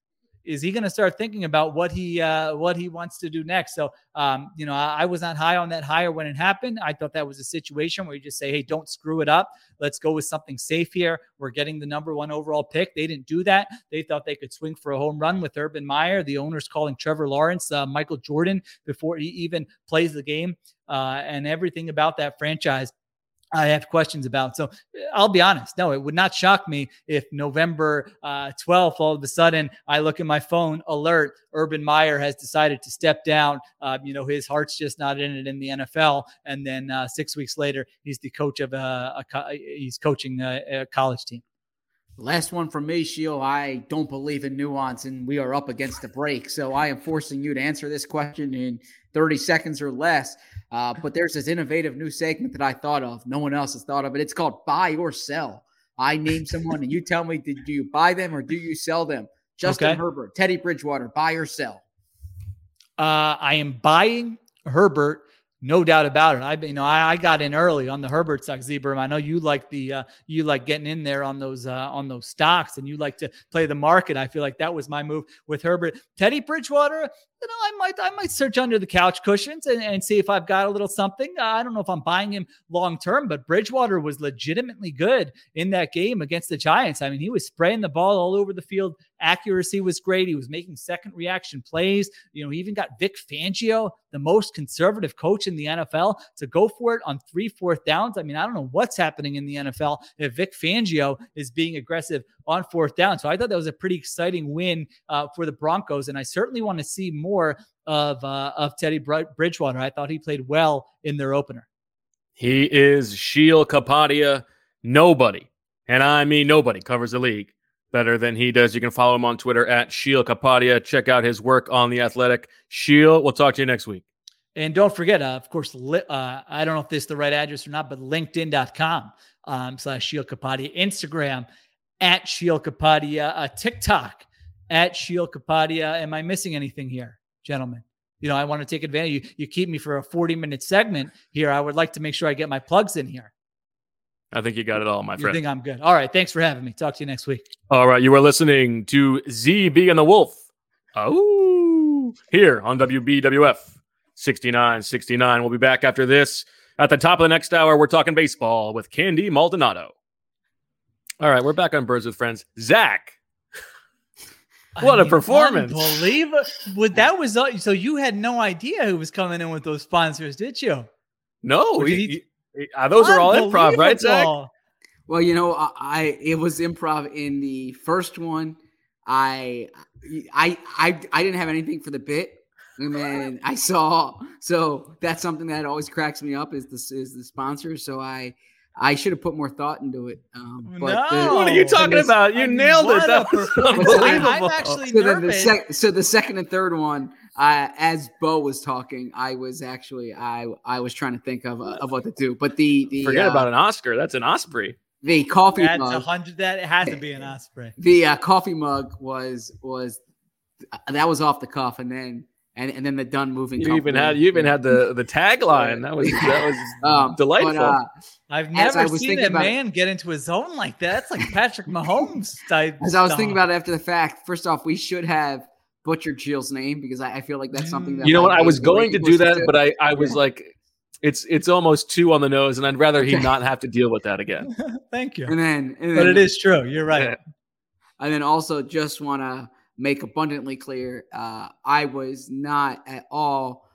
Is he going to start thinking about what he uh, what he wants to do next? So, um, you know, I, I, was not high on that hire when it happened. I thought that was a situation where you just say, "Hey, don't screw it up. Let's go with something safe here. We're getting the number one overall pick." They didn't do that. They thought they could swing for a home run with Urban Meyer. The owners calling Trevor Lawrence uh, Michael Jordan before he even plays the game, uh, and everything about that franchise I have questions about. So I'll be honest. No, it would not shock me if November uh, 12th, all of a sudden, I look at my phone alert. Urban Meyer has decided to step down. Uh, you know, his heart's just not in it in the NFL. And then uh, six weeks later, he's the coach of a, a he's coaching a, a college team. Last one from me, Sheil. I don't believe in nuance, and we are up against the break. So I am forcing you to answer this question in 30 seconds or less. Uh, but there's this innovative new segment that I thought of. No one else has thought of it. It's called Buy or Sell. I name someone, and you tell me, do you buy them or do you sell them? Justin okay. Herbert, Teddy Bridgewater, buy or sell? Uh, I am buying Herbert no doubt about it. I, you know, I, I got in early on the Herbert stock, Zebra. I know you like the, uh, you like getting in there on those, uh, on those stocks, and you like to play the market. I feel like that was my move with Herbert. Teddy Bridgewater, you know, I might, I might search under the couch cushions and, and see if I've got a little something. I don't know if I'm buying him long term, but Bridgewater was legitimately good in that game against the Giants. I mean, he was spraying the ball all over the field. Accuracy was great. He was making second reaction plays. You know, he even got Vic Fangio, the most conservative coach in the NFL, to go for it on three fourth downs. I mean, I don't know what's happening in the NFL if Vic Fangio is being aggressive on fourth down. So I thought that was a pretty exciting win uh, for the Broncos, and I certainly want to see more of uh, of Teddy Bridgewater. I thought he played well in their opener. He is Sheil Kapadia. Nobody, and I mean nobody, covers the league better than he does. You can follow him on Twitter at Sheil Kapadia. Check out his work on the Athletic. Sheil, we'll talk to you next week. And don't forget, uh, of course, li- uh, I don't know if this is the right address or not, but LinkedIn.com um, slash Sheil Kapadia, Instagram at Sheil Kapadia, uh, TikTok at Sheil Kapadia. Am I missing anything here, gentlemen? You know, I want to take advantage. You, you keep me for a 40 minute segment here. I would like to make sure I get my plugs in here. I think you got it all, my you friend. I think I'm good. All right. Thanks for having me. Talk to you next week. All right. You are listening to ZB and the Wolf. Oh, here on WBWF 6969. We'll be back after this. At the top of the next hour, we're talking baseball with Candy Maldonado. All right. We're back on Birds with Friends. Zach. What I mean, a performance! Believe what that was. So you had no idea who was coming in with those sponsors, did you? No, he, uh, those are all improv, right, Zach? Well, you know, I it was improv in the first one. I I I I didn't have anything for the bit, and then I saw. So that's something that always cracks me up is this is the sponsor. So I I should have put more thought into it. Um, but no. the, what are you talking this, about? You I nailed it. That was unbelievable. I'm actually so nervous. The sec- so the second and third one, uh, as Bo was talking, I was actually I I was trying to think of uh, of what to do. But the, the forget uh, about an Oscar. That's an Osprey. The coffee That's mug. a hundred. That it has to be an Osprey. The uh, coffee mug was was uh, that was off the cuff, and then and, and then the done moving. You even had you even had the the tagline. That was that was um, delightful. But, uh, I've never seen a man get into his zone like that. It's like Patrick Mahomes type. As I was thinking about it after the fact, first off, we should have butchered Sheil's name because I, I feel like that's something that you know what I was going to do that, to. but I I was like, it's it's almost too on the nose, and I'd rather he not have to deal with that again. Thank you. And then, and then, but it is true. You're right. Yeah. And then also just want to make abundantly clear, uh, I was not at all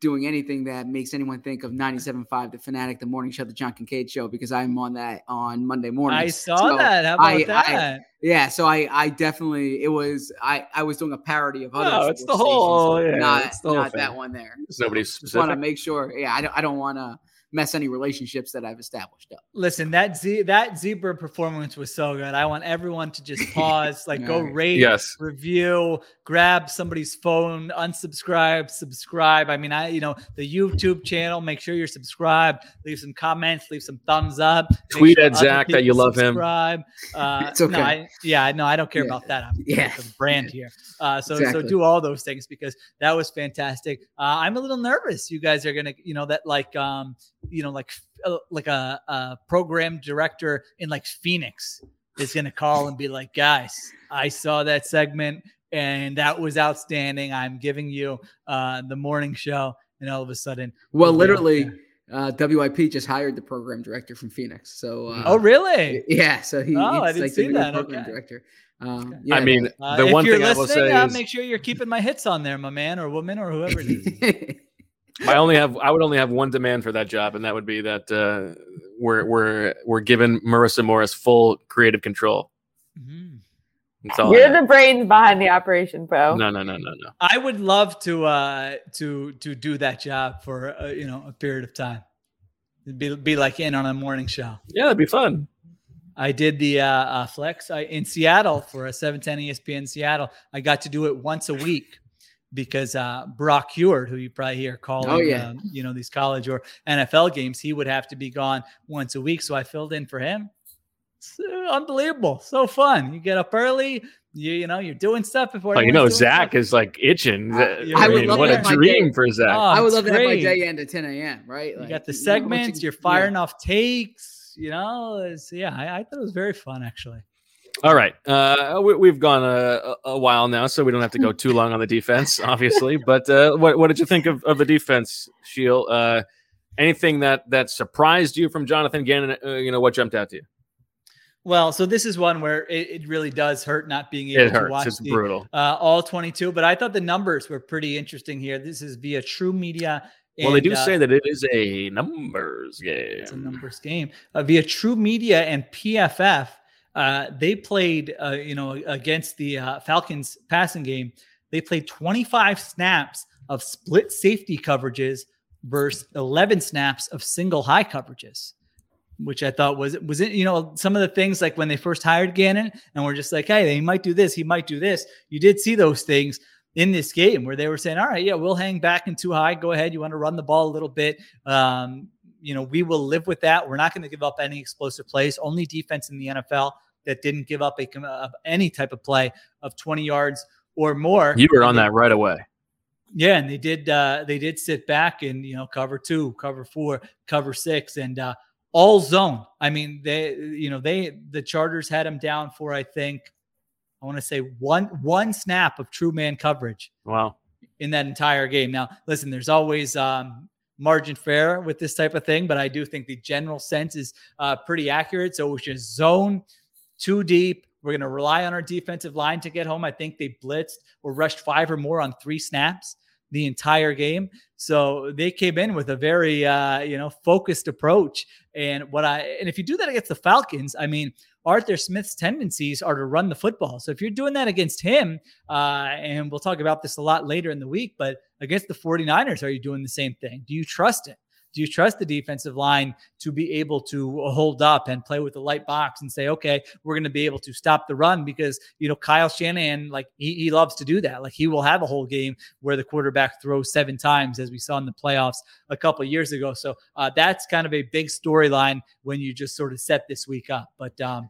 doing anything that makes anyone think of 97.5 The Fanatic, the morning show, the John Kincade show, because I'm on that on Monday morning. I saw so that. How about I, that? I, yeah, so I I definitely it was I I was doing a parody of other. No, it's the whole, stations, yeah, not it's the whole not thing. that one there. It's nobody's Just want to make sure. Yeah, I don't I don't want to mess any relationships that I've established up. Listen, that Z- that zebra performance was so good. I want everyone to just pause, like go Right. rate, Yes. review, grab somebody's phone, unsubscribe, subscribe. I mean, I you know the YouTube channel. Make sure you're subscribed. Leave some comments. Leave some thumbs up. Tweet sure at Zach that you people love him. Subscribe. Uh, It's okay. No, I, yeah, no, I don't care Yeah. about that. I'm Yeah. the brand here. Uh, so Exactly. so do all those things because that was fantastic. Uh, I'm a little nervous. You guys are gonna, you know, that like um, you know, like uh, like a, a program director in like Phoenix is gonna call and be like, guys, I saw that segment and that was outstanding. I'm giving you uh the morning show, and all of a sudden, Well, we'll be up literally, uh, WIP just hired the program director from Phoenix. So, uh, oh really? yeah, so he, Oh, I he's didn't like the that. program Okay. director. Um, I yeah, mean, Uh, the if one you're thing I will say uh, is make sure you're keeping my hits on there, my man or woman or whoever it is. I only have I would only have one demand for that job, and that would be that uh, we're we're we're giving Marissa Morris full creative control. Mhm. That's all. You're have. the brains behind the operation, bro. no, no, no, no, no. I would love to uh to to do that job for uh, you know a period of time. It'd be be like in on a morning show. Yeah, that'd be fun. I did the uh, uh flex I, in Seattle for a 710 ESPN Seattle. I got to do it once a week because uh Brock Huard, who you probably hear calling Oh, yeah. um, you know these college or NFL games, he would have to be gone once a week. So I filled in for him. It's uh, unbelievable. So fun. You get up early, you you know, you're doing stuff before Like you know, Zach stuff. is like itching. Uh, I, I would mean, love what a my dream day. for Zach. Oh, I would it's love to have my day end at 10 a.m. Right? You Like, got the you know, segments, you- you're firing off takes, you know. It's, yeah, I, I thought it was very fun actually. All right, uh, we, we've gone a, a while now, so we don't have to go too long on the defense, obviously. But uh, what what did you think of, of the defense, Sheil? Uh, anything that that surprised you from Jonathan Gannon? Uh, you know, what jumped out to you? Well, so this is one where it, it really does hurt not being able to watch It's the, brutal. uh, all 22. But I thought the numbers were pretty interesting here. This is via TruMedia. Well, they do uh, say that it is a numbers game. it's a numbers game uh, via TruMedia and PFF. Uh, they played, uh, you know, against the uh, Falcons passing game. They played 25 snaps of split safety coverages versus 11 snaps of single high coverages, which I thought was was it. You know, some of the things like when they first hired Gannon, and we're just like, hey, he might do this, he might do this. You did see those things in this game where they were saying, all right, yeah, we'll hang back in too high. Go ahead. You want to run the ball a little bit. Um, you know, we will live with that. We're not going to give up any explosive plays. Only defense in the NFL that didn't give up a, uh, any type of play of 20 yards or more. You were on that right away. yeah, and they did. Uh, they did sit back and you know cover two, cover four, cover six, and uh, all zone. I mean, they you know they the Chargers had them down for I think I want to say one one snap of true man coverage Wow. in that entire game. Now, listen, there's always um, margin fair with this type of thing, but I do think the general sense is uh, pretty accurate. So it's just zone too deep. We're going to rely on our defensive line to get home. I think they blitzed or rushed five or more on three snaps the entire game. So they came in with a very uh, you know focused approach. And what I and if you do that against the Falcons, I mean Arthur Smith's tendencies are to run the football. So if you're doing that against him, uh, and we'll talk about this a lot later in the week, but against the 49ers, are you doing the same thing? Do you trust it? Do you trust the defensive line to be able to hold up and play with the light box and say, okay, we're going to be able to stop the run? Because, you know, Kyle Shanahan, like he, he loves to do that. Like he will have a whole game where the quarterback throws seven times, as we saw in the playoffs a couple years ago. So uh, that's kind of a big storyline when you just sort of set this week up. But, um,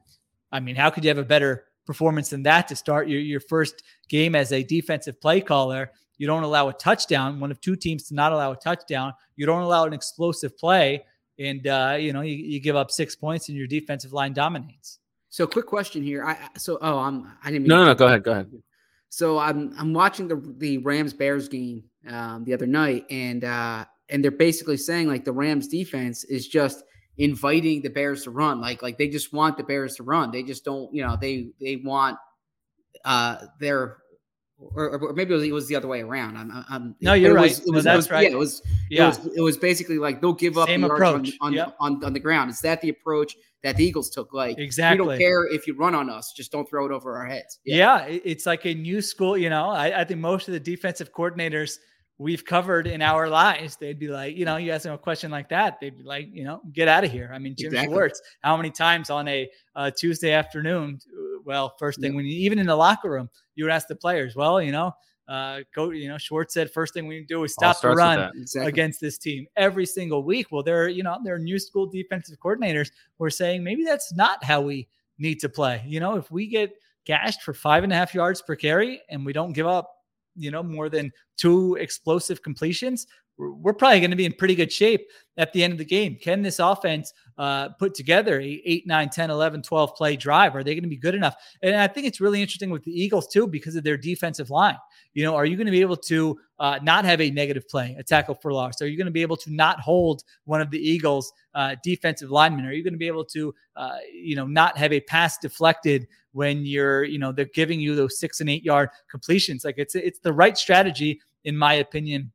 I mean, how could you have a better performance than that to start your, your first game as a defensive play caller? You don't allow a touchdown, one of two teams to not allow a touchdown. You don't allow an explosive play, and uh, you know you, you give up six points, and your defensive line dominates. So, quick question here. I I- so oh, I'm I didn't. mean No, to- no, no. Go ahead. Go ahead. So I'm I'm watching the the Rams Bears game um, the other night, and uh, and they're basically saying like the Rams defense is just inviting the Bears to run, like like they just want the Bears to run. They just don't, you know, they they want uh their or, or maybe it was, it was the other way around. I'm, I'm- No, you're it right. was- it No, was, it that's was- right. Yeah, it was Yeah. it was it was basically like they'll give up Same yards approach. on on, Yep. on on the ground. Is that the approach that the Eagles took? Like exactly. we don't care if you run on us, just don't throw it over our heads. Yeah, it- it's like a new school. You know, I, I think most of the defensive coordinators we've covered in our lives, they'd be like, you know, you ask them a question like that, they'd be like, you know, get out of here. I mean, Jim Exactly. Schwartz, how many times on a uh, Tuesday afternoon? Well, first thing when you, even in the locker room, you would ask the players, well, you know, uh, go, you know, Schwartz said first thing we do is stop the run. Exactly. against this team every single week. Well, there, you know, there are new school defensive coordinators who are saying maybe that's not how we need to play. You know, if we get gashed for five and a half yards per carry and we don't give up, you know, more than two explosive completions, we're, probably going to be in pretty good shape at the end of the game. Can this offense uh, put together a 8, 9, 10, 11, 12 play drive? Are they going to be good enough? And I think it's really interesting with the Eagles too because of their defensive line. You know, are you going to be able to uh, not have a negative play, a tackle for loss? Are you going to be able to not hold one of the Eagles' uh, defensive linemen? Are you going to be able to, uh, you know, not have a pass deflected when you're, you know, they're giving you those six and eight yard completions? Like it's it's the right strategy, in my opinion,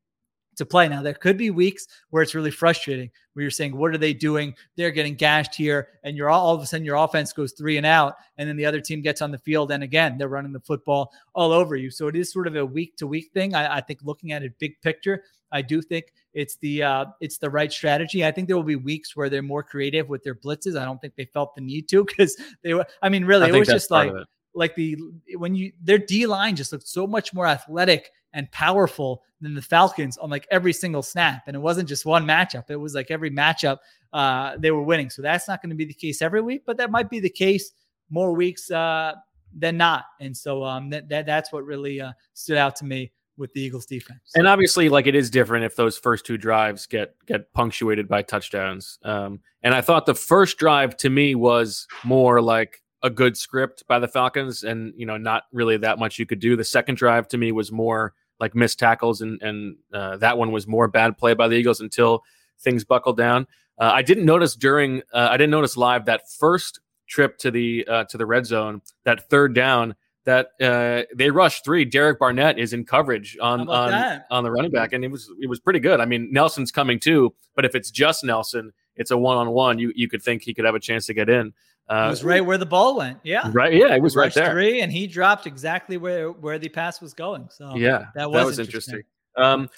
to play. Now, there could be weeks where it's really frustrating, where you're saying, What are they doing? They're getting gashed here. And you're all, all of a sudden, your offense goes three and out. And then the other team gets on the field. And again, they're running the football all over you. So it is sort of a week to week thing. I, I think looking at it big picture, I do think it's the uh, it's the right strategy. I think there will be weeks where they're more creative with their blitzes. I don't think they felt the need to because they were. I mean, really, I it was just like like the when you their D line just looked so much more athletic and powerful than the Falcons on like every single snap. And it wasn't just one matchup. It was like every matchup uh, they were winning. So that's not going to be the case every week, but that might be the case more weeks uh, than not. And so um, that, that that's what really uh, stood out to me with the Eagles defense. And obviously, like it is different if those first two drives get get punctuated by touchdowns. Um, and I thought the first drive to me was more like a good script by the Falcons, and you know, not really that much you could do. The second drive to me was more like missed tackles, and and uh, that one was more bad play by the Eagles until things buckled down. Uh, I didn't notice during uh, I didn't notice live that first trip to the uh, to the red zone, that third down that uh, they rushed three. Derek Barnett is in coverage on on, that? on the running back, and it was it was pretty good. I mean, Nelson's coming too, but if it's just Nelson, it's a one on one. You you could think he could have a chance to get in. It Uh, was right where the ball went. Yeah. right, yeah, it was right there. Three, and he dropped exactly where where the pass was going. So yeah, that was, interesting. Um,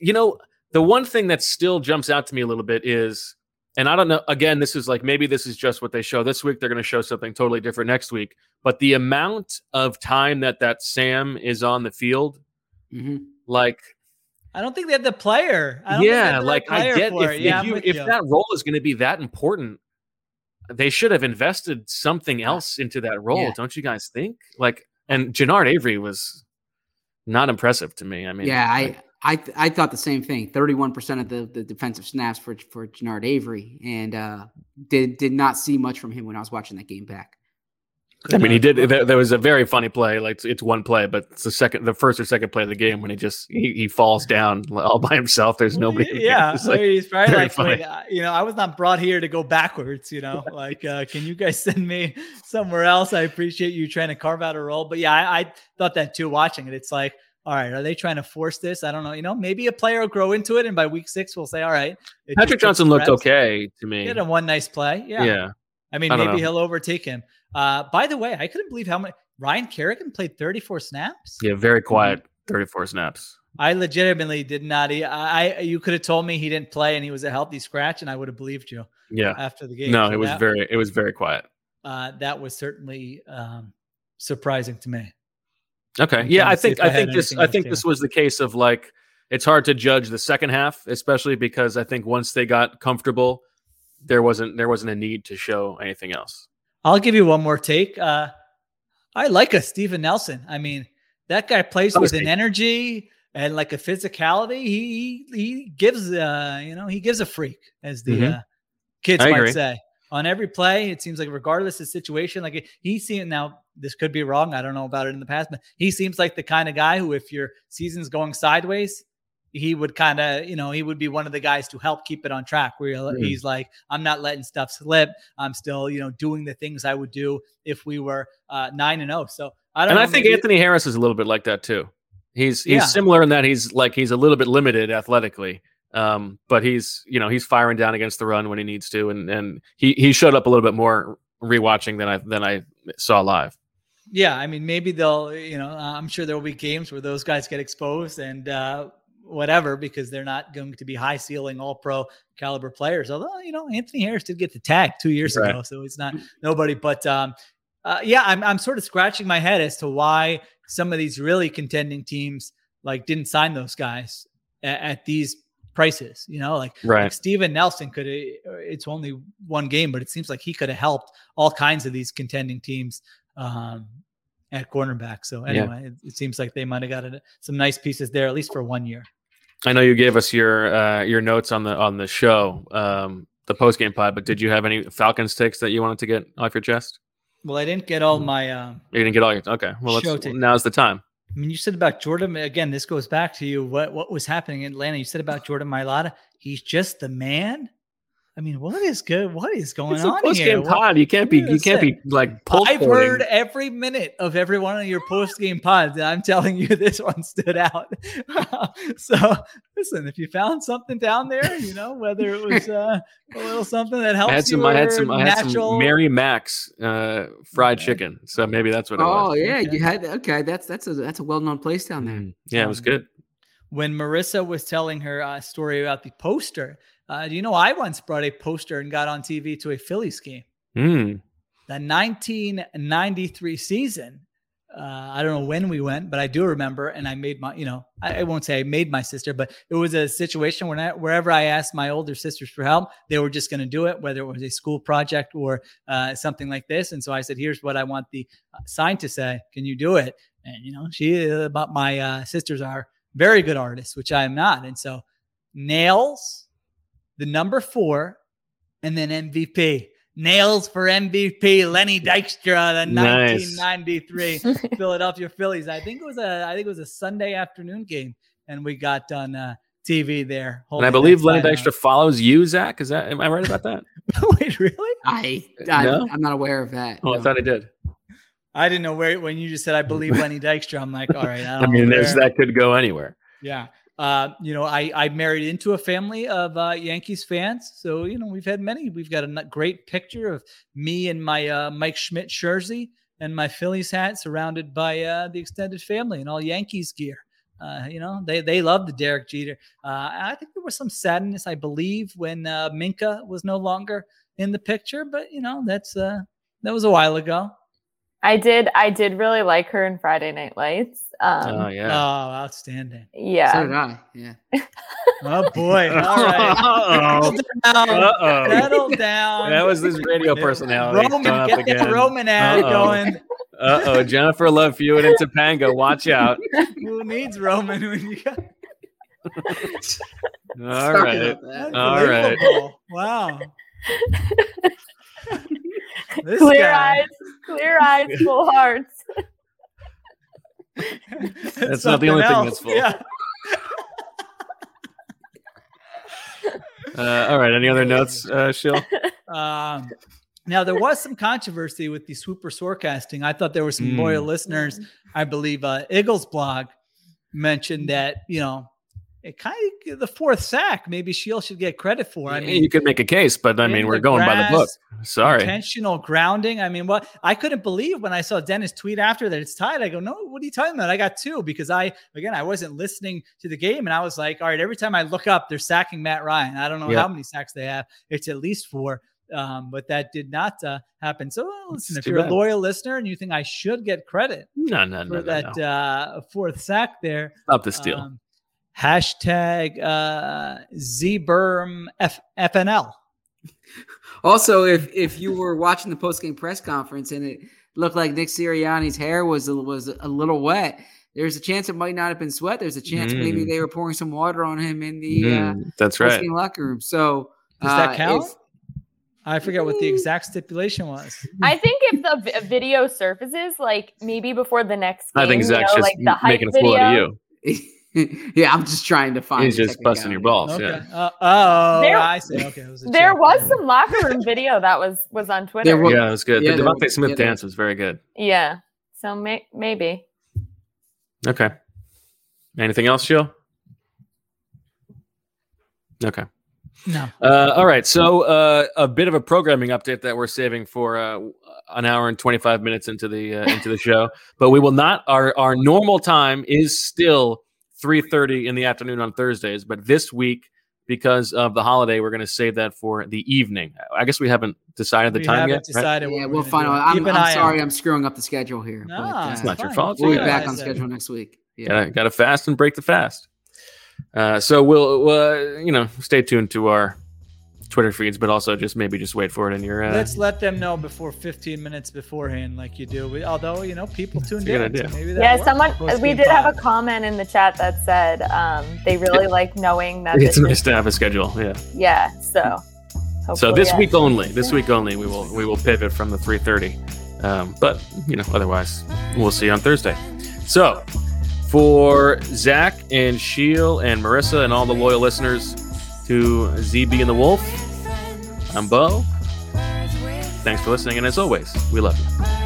you know, the one thing that still jumps out to me a little bit is, and I don't know. Again, this is like maybe this is just what they show this week. They're going to show something totally different next week. But the amount of time that that Sam is on the field, Mhm. like I don't think they have the player. I don't yeah, have the like right I get for if. Yeah, if you if you. that role is going to be that important, they should have invested something else into that role, Yeah. don't you guys think? Like, and Genard Avery was not impressive to me. I mean, yeah, I I th- I thought the same thing. Thirty-one percent of the, the defensive snaps for for Genard Avery, and uh, did did not see much from him when I was watching that game back. I mean, he did. There, there was a very funny play. Like it's, it's one play, but it's the second, the first or second play of the game when he just he, he falls down all by himself. There's nobody. Yeah, like he's probably very like, funny. uh, you know, I was not brought here to go backwards. You know, like, uh, can you guys send me somewhere else? I appreciate you trying to carve out a role, but yeah, I, I thought that too. Watching it, it's like, all right, are they trying to force this? I don't know. You know, maybe a player will grow into it, and by week six, we'll say, all right. Patrick Johnson looked okay to me. He had a one nice play. Yeah. Yeah. I mean, I maybe know. he'll overtake him. Uh, by the way, I couldn't believe how many Ryan Kerrigan played 34 snaps. Yeah, very quiet. 34 snaps. I legitimately did not. I, I you could have told me he didn't play and he was a healthy scratch, and I would have believed you. Yeah. After the game, No, So it was that, very it was very quiet. uh, that was certainly um, surprising to me. Okay. Yeah, I think I I think this I think this was the case of like it's hard to judge the second half, especially because I think once they got comfortable, there wasn't there wasn't a need to show anything else. I'll give you one more take. Uh, I like a Steven Nelson. I mean, that guy plays with an energy and like a physicality. He he, he gives uh you know he gives a freak as the Mhm. uh, kids I might agree. say. On every play, it seems like regardless of situation, like he's seeing now. This could be wrong. I don't know about it in the past, but he seems like the kind of guy who, if your season's going sideways, he would kind of, you know, he would be one of the guys to help keep it on track. Where Mhm. he's like, I'm not letting stuff slip. I'm still, you know, doing the things I would do if we were uh, nine and zero. So I don't. And know, I think maybe- Anthony Harris is a little bit like that too. He's he's Yeah. similar in that he's like he's a little bit limited athletically. Um, but he's you know he's firing down against the run when he needs to, and and he he showed up a little bit more rewatching than I than I saw live. Yeah, I mean, maybe they'll, you know, I'm sure there will be games where those guys get exposed, and uh, whatever because they're not going to be high ceiling all pro caliber players. Although, you know, Anthony Harris did get the tag two years Right. ago, so he's not nobody. But um, uh, yeah, I'm, I'm sort of scratching my head as to why some of these really contending teams like didn't sign those guys at, at these prices. You know, like, Right. like Steven Nelson could. It's only one game, but it seems like he could have helped all kinds of these contending teams. Um, at cornerback. So Yeah. anyway, it, it seems like they might have gotten some nice pieces there, at least for one year. I know you gave us your uh, your notes on the on the show, um, the post game pod, but did you have any Falcons takes that you wanted to get off your chest? Well, I didn't get all my. Um, You didn't get all your okay. Well, Show let's, tape. now's the time. I mean, you said about Jordan again. This goes back to you. What what was happening in Atlanta? You said about Jordan Mailata. He's just the man. I mean, what is good? What is going It's a on post here? game What- pod. You can't be you can't be like pull I've quoting. heard every minute of every one of your post game pods. and I'm telling you, this one stood out. so listen, if you found something down there, you know whether it was uh, a little something that helps I had some. you I had some. I had natural. some Mary Mac's uh, fried chicken. So maybe that's what it was. Oh was. yeah, you had okay. That's that's a that's a well known place down there. Yeah, it was good. when Marissa was telling her uh, story about the poster. Uh, you know I once brought a poster and got on TV to a Phillies game? Mm. The 1993 season. Uh, I don't know when we went, but I do remember. And I made my, you know, I, I won't say I made my sister, but it was a situation when I, wherever I asked my older sisters for help, they were just going to do it, whether it was a school project or uh, something like this. And so I said, "Here's what I want the uh, sign to say. Can you do it?" And you know, she, uh, but my uh, sisters are very good artists, which I am not. And so nails, the number four, and then MVP. Nails for MVP, Lenny Dykstra, the Nice. 1993 Philadelphia Phillies. I think it was a, I think it was a Sunday afternoon game, and we got on uh, TV there. And I believe Lenny sign Dykstra follows you, Zach. Is that am I right about that? Wait, really? I, I No? I'm not aware of that. Oh, I thought I did. I didn't know where when you just said I believe Lenny Dykstra. I'm like, all right. I, I don't mean, know there's that could go anywhere. Yeah. Uh, you know, I I married into a family of uh, Yankees fans, so you know we've had many. We've got a great picture of me and my uh, Mike Schmidt jersey and my Phillies hat, surrounded by uh, the extended family and all Yankees gear. Uh, you know, they they love the Derek Jeter. Uh, I think there was some sadness, I believe, when Minka was no longer in the picture, but you know that's that was a while ago. I did. I did really like her in Friday Night Lights. Um, oh Oh, outstanding! yeah. So did I. Yeah. Oh boy! All right, Uh-oh. settle down. Uh-oh. Settle down. That was this radio personality. Roman, showing up get that. Roman ad Uh-oh. going. Uh oh, Jennifer Love Hewitt and Topanga. Watch out. Who needs Roman when you got? All Sorry right. All right. Wow. this clear guy. eyes, clear eyes, full hearts. That's not the only thing that's full. Yeah. Uh, all right. Any other notes, uh, Sheil? Um, now there was some controversy with the swooper forecasting. I thought there were some loyal Mm. listeners. I believe uh, Eagles blog mentioned that you know it kind of the fourth sack. Maybe Sheil should get credit for. I mean, you could make a case, but I mean, we're going by the book. Sorry. Intentional grounding. I mean, what I couldn't believe when I saw Dennis tweet after that it's tied. I go, no, what are you talking about? I got two because I again I wasn't listening to the game and I was like, all right, every time I look up, they're sacking Matt Ryan. I don't know Yeah. how many sacks they have. It's at least four. Um, but that did not uh, happen. So well, listen, if you're bad. a loyal listener and you think I should get credit No, no, for no, no, that no. Uh, fourth sack there, Stop the steal. um, hashtag uh, ZBerm F- FNL. Also, if if you were watching the post game press conference and it looked like Nick Sirianni's hair was a, was a little wet, there's a chance it might not have been sweat. There's a chance maybe Mm. they were pouring some water on him in the uh, Mm, that's post right. game locker room. So Does that uh, count? if- I forget what the exact stipulation was. I think if the vi- video surfaces, like maybe before the next game, I think you Zach's know, just like the hype making a fool out of you. yeah, I'm just trying to find. He's just busting your balls. Okay. Yeah. Uh, oh, There- I see. Okay, it was a There joke. was some locker room video that was was on Twitter. There was- Yeah, it was good. Yeah, the there- DeVonta Smith yeah, dance was very good. yeah, so may- maybe. Okay. Anything else, Jill? Okay. No. Uh, all right. So uh, a bit of a programming update that we're saving for uh, an hour and 25 minutes into the uh, into the show, but we will not. Our our normal time is still 3:30 in the afternoon on Thursdays, but this week because of the holiday, we're going to save that for the evening. I guess we haven't decided the We time haven't yet. decided what Yeah, we're we'll find out. I'm, I'm sorry, out. I'm screwing up the schedule here. No, but, uh, it's It's not your fault. we'll be back on schedule next week. Yeah. Gotta, gotta fast and break the fast. Uh, so we'll, uh, you know, stay tuned to our Twitter feeds, but also just maybe just wait for it in your. Uh, Let's let them know before 15 minutes beforehand, like you do. We, although you know people tuned in, so maybe that Yeah, works someone we post-game did have a comment in the chat that said um, they really like knowing that it's nice is, to have a schedule. Yeah. yeah. So So this yeah. week only, this week only, we will we will pivot from the 3:30. Um, but you know, otherwise, we'll see you on Thursday. So for Zach and Sheil and Marissa and all the loyal listeners to ZB and the Wolf, I'm Bo. Thanks for listening, and as always, we love you.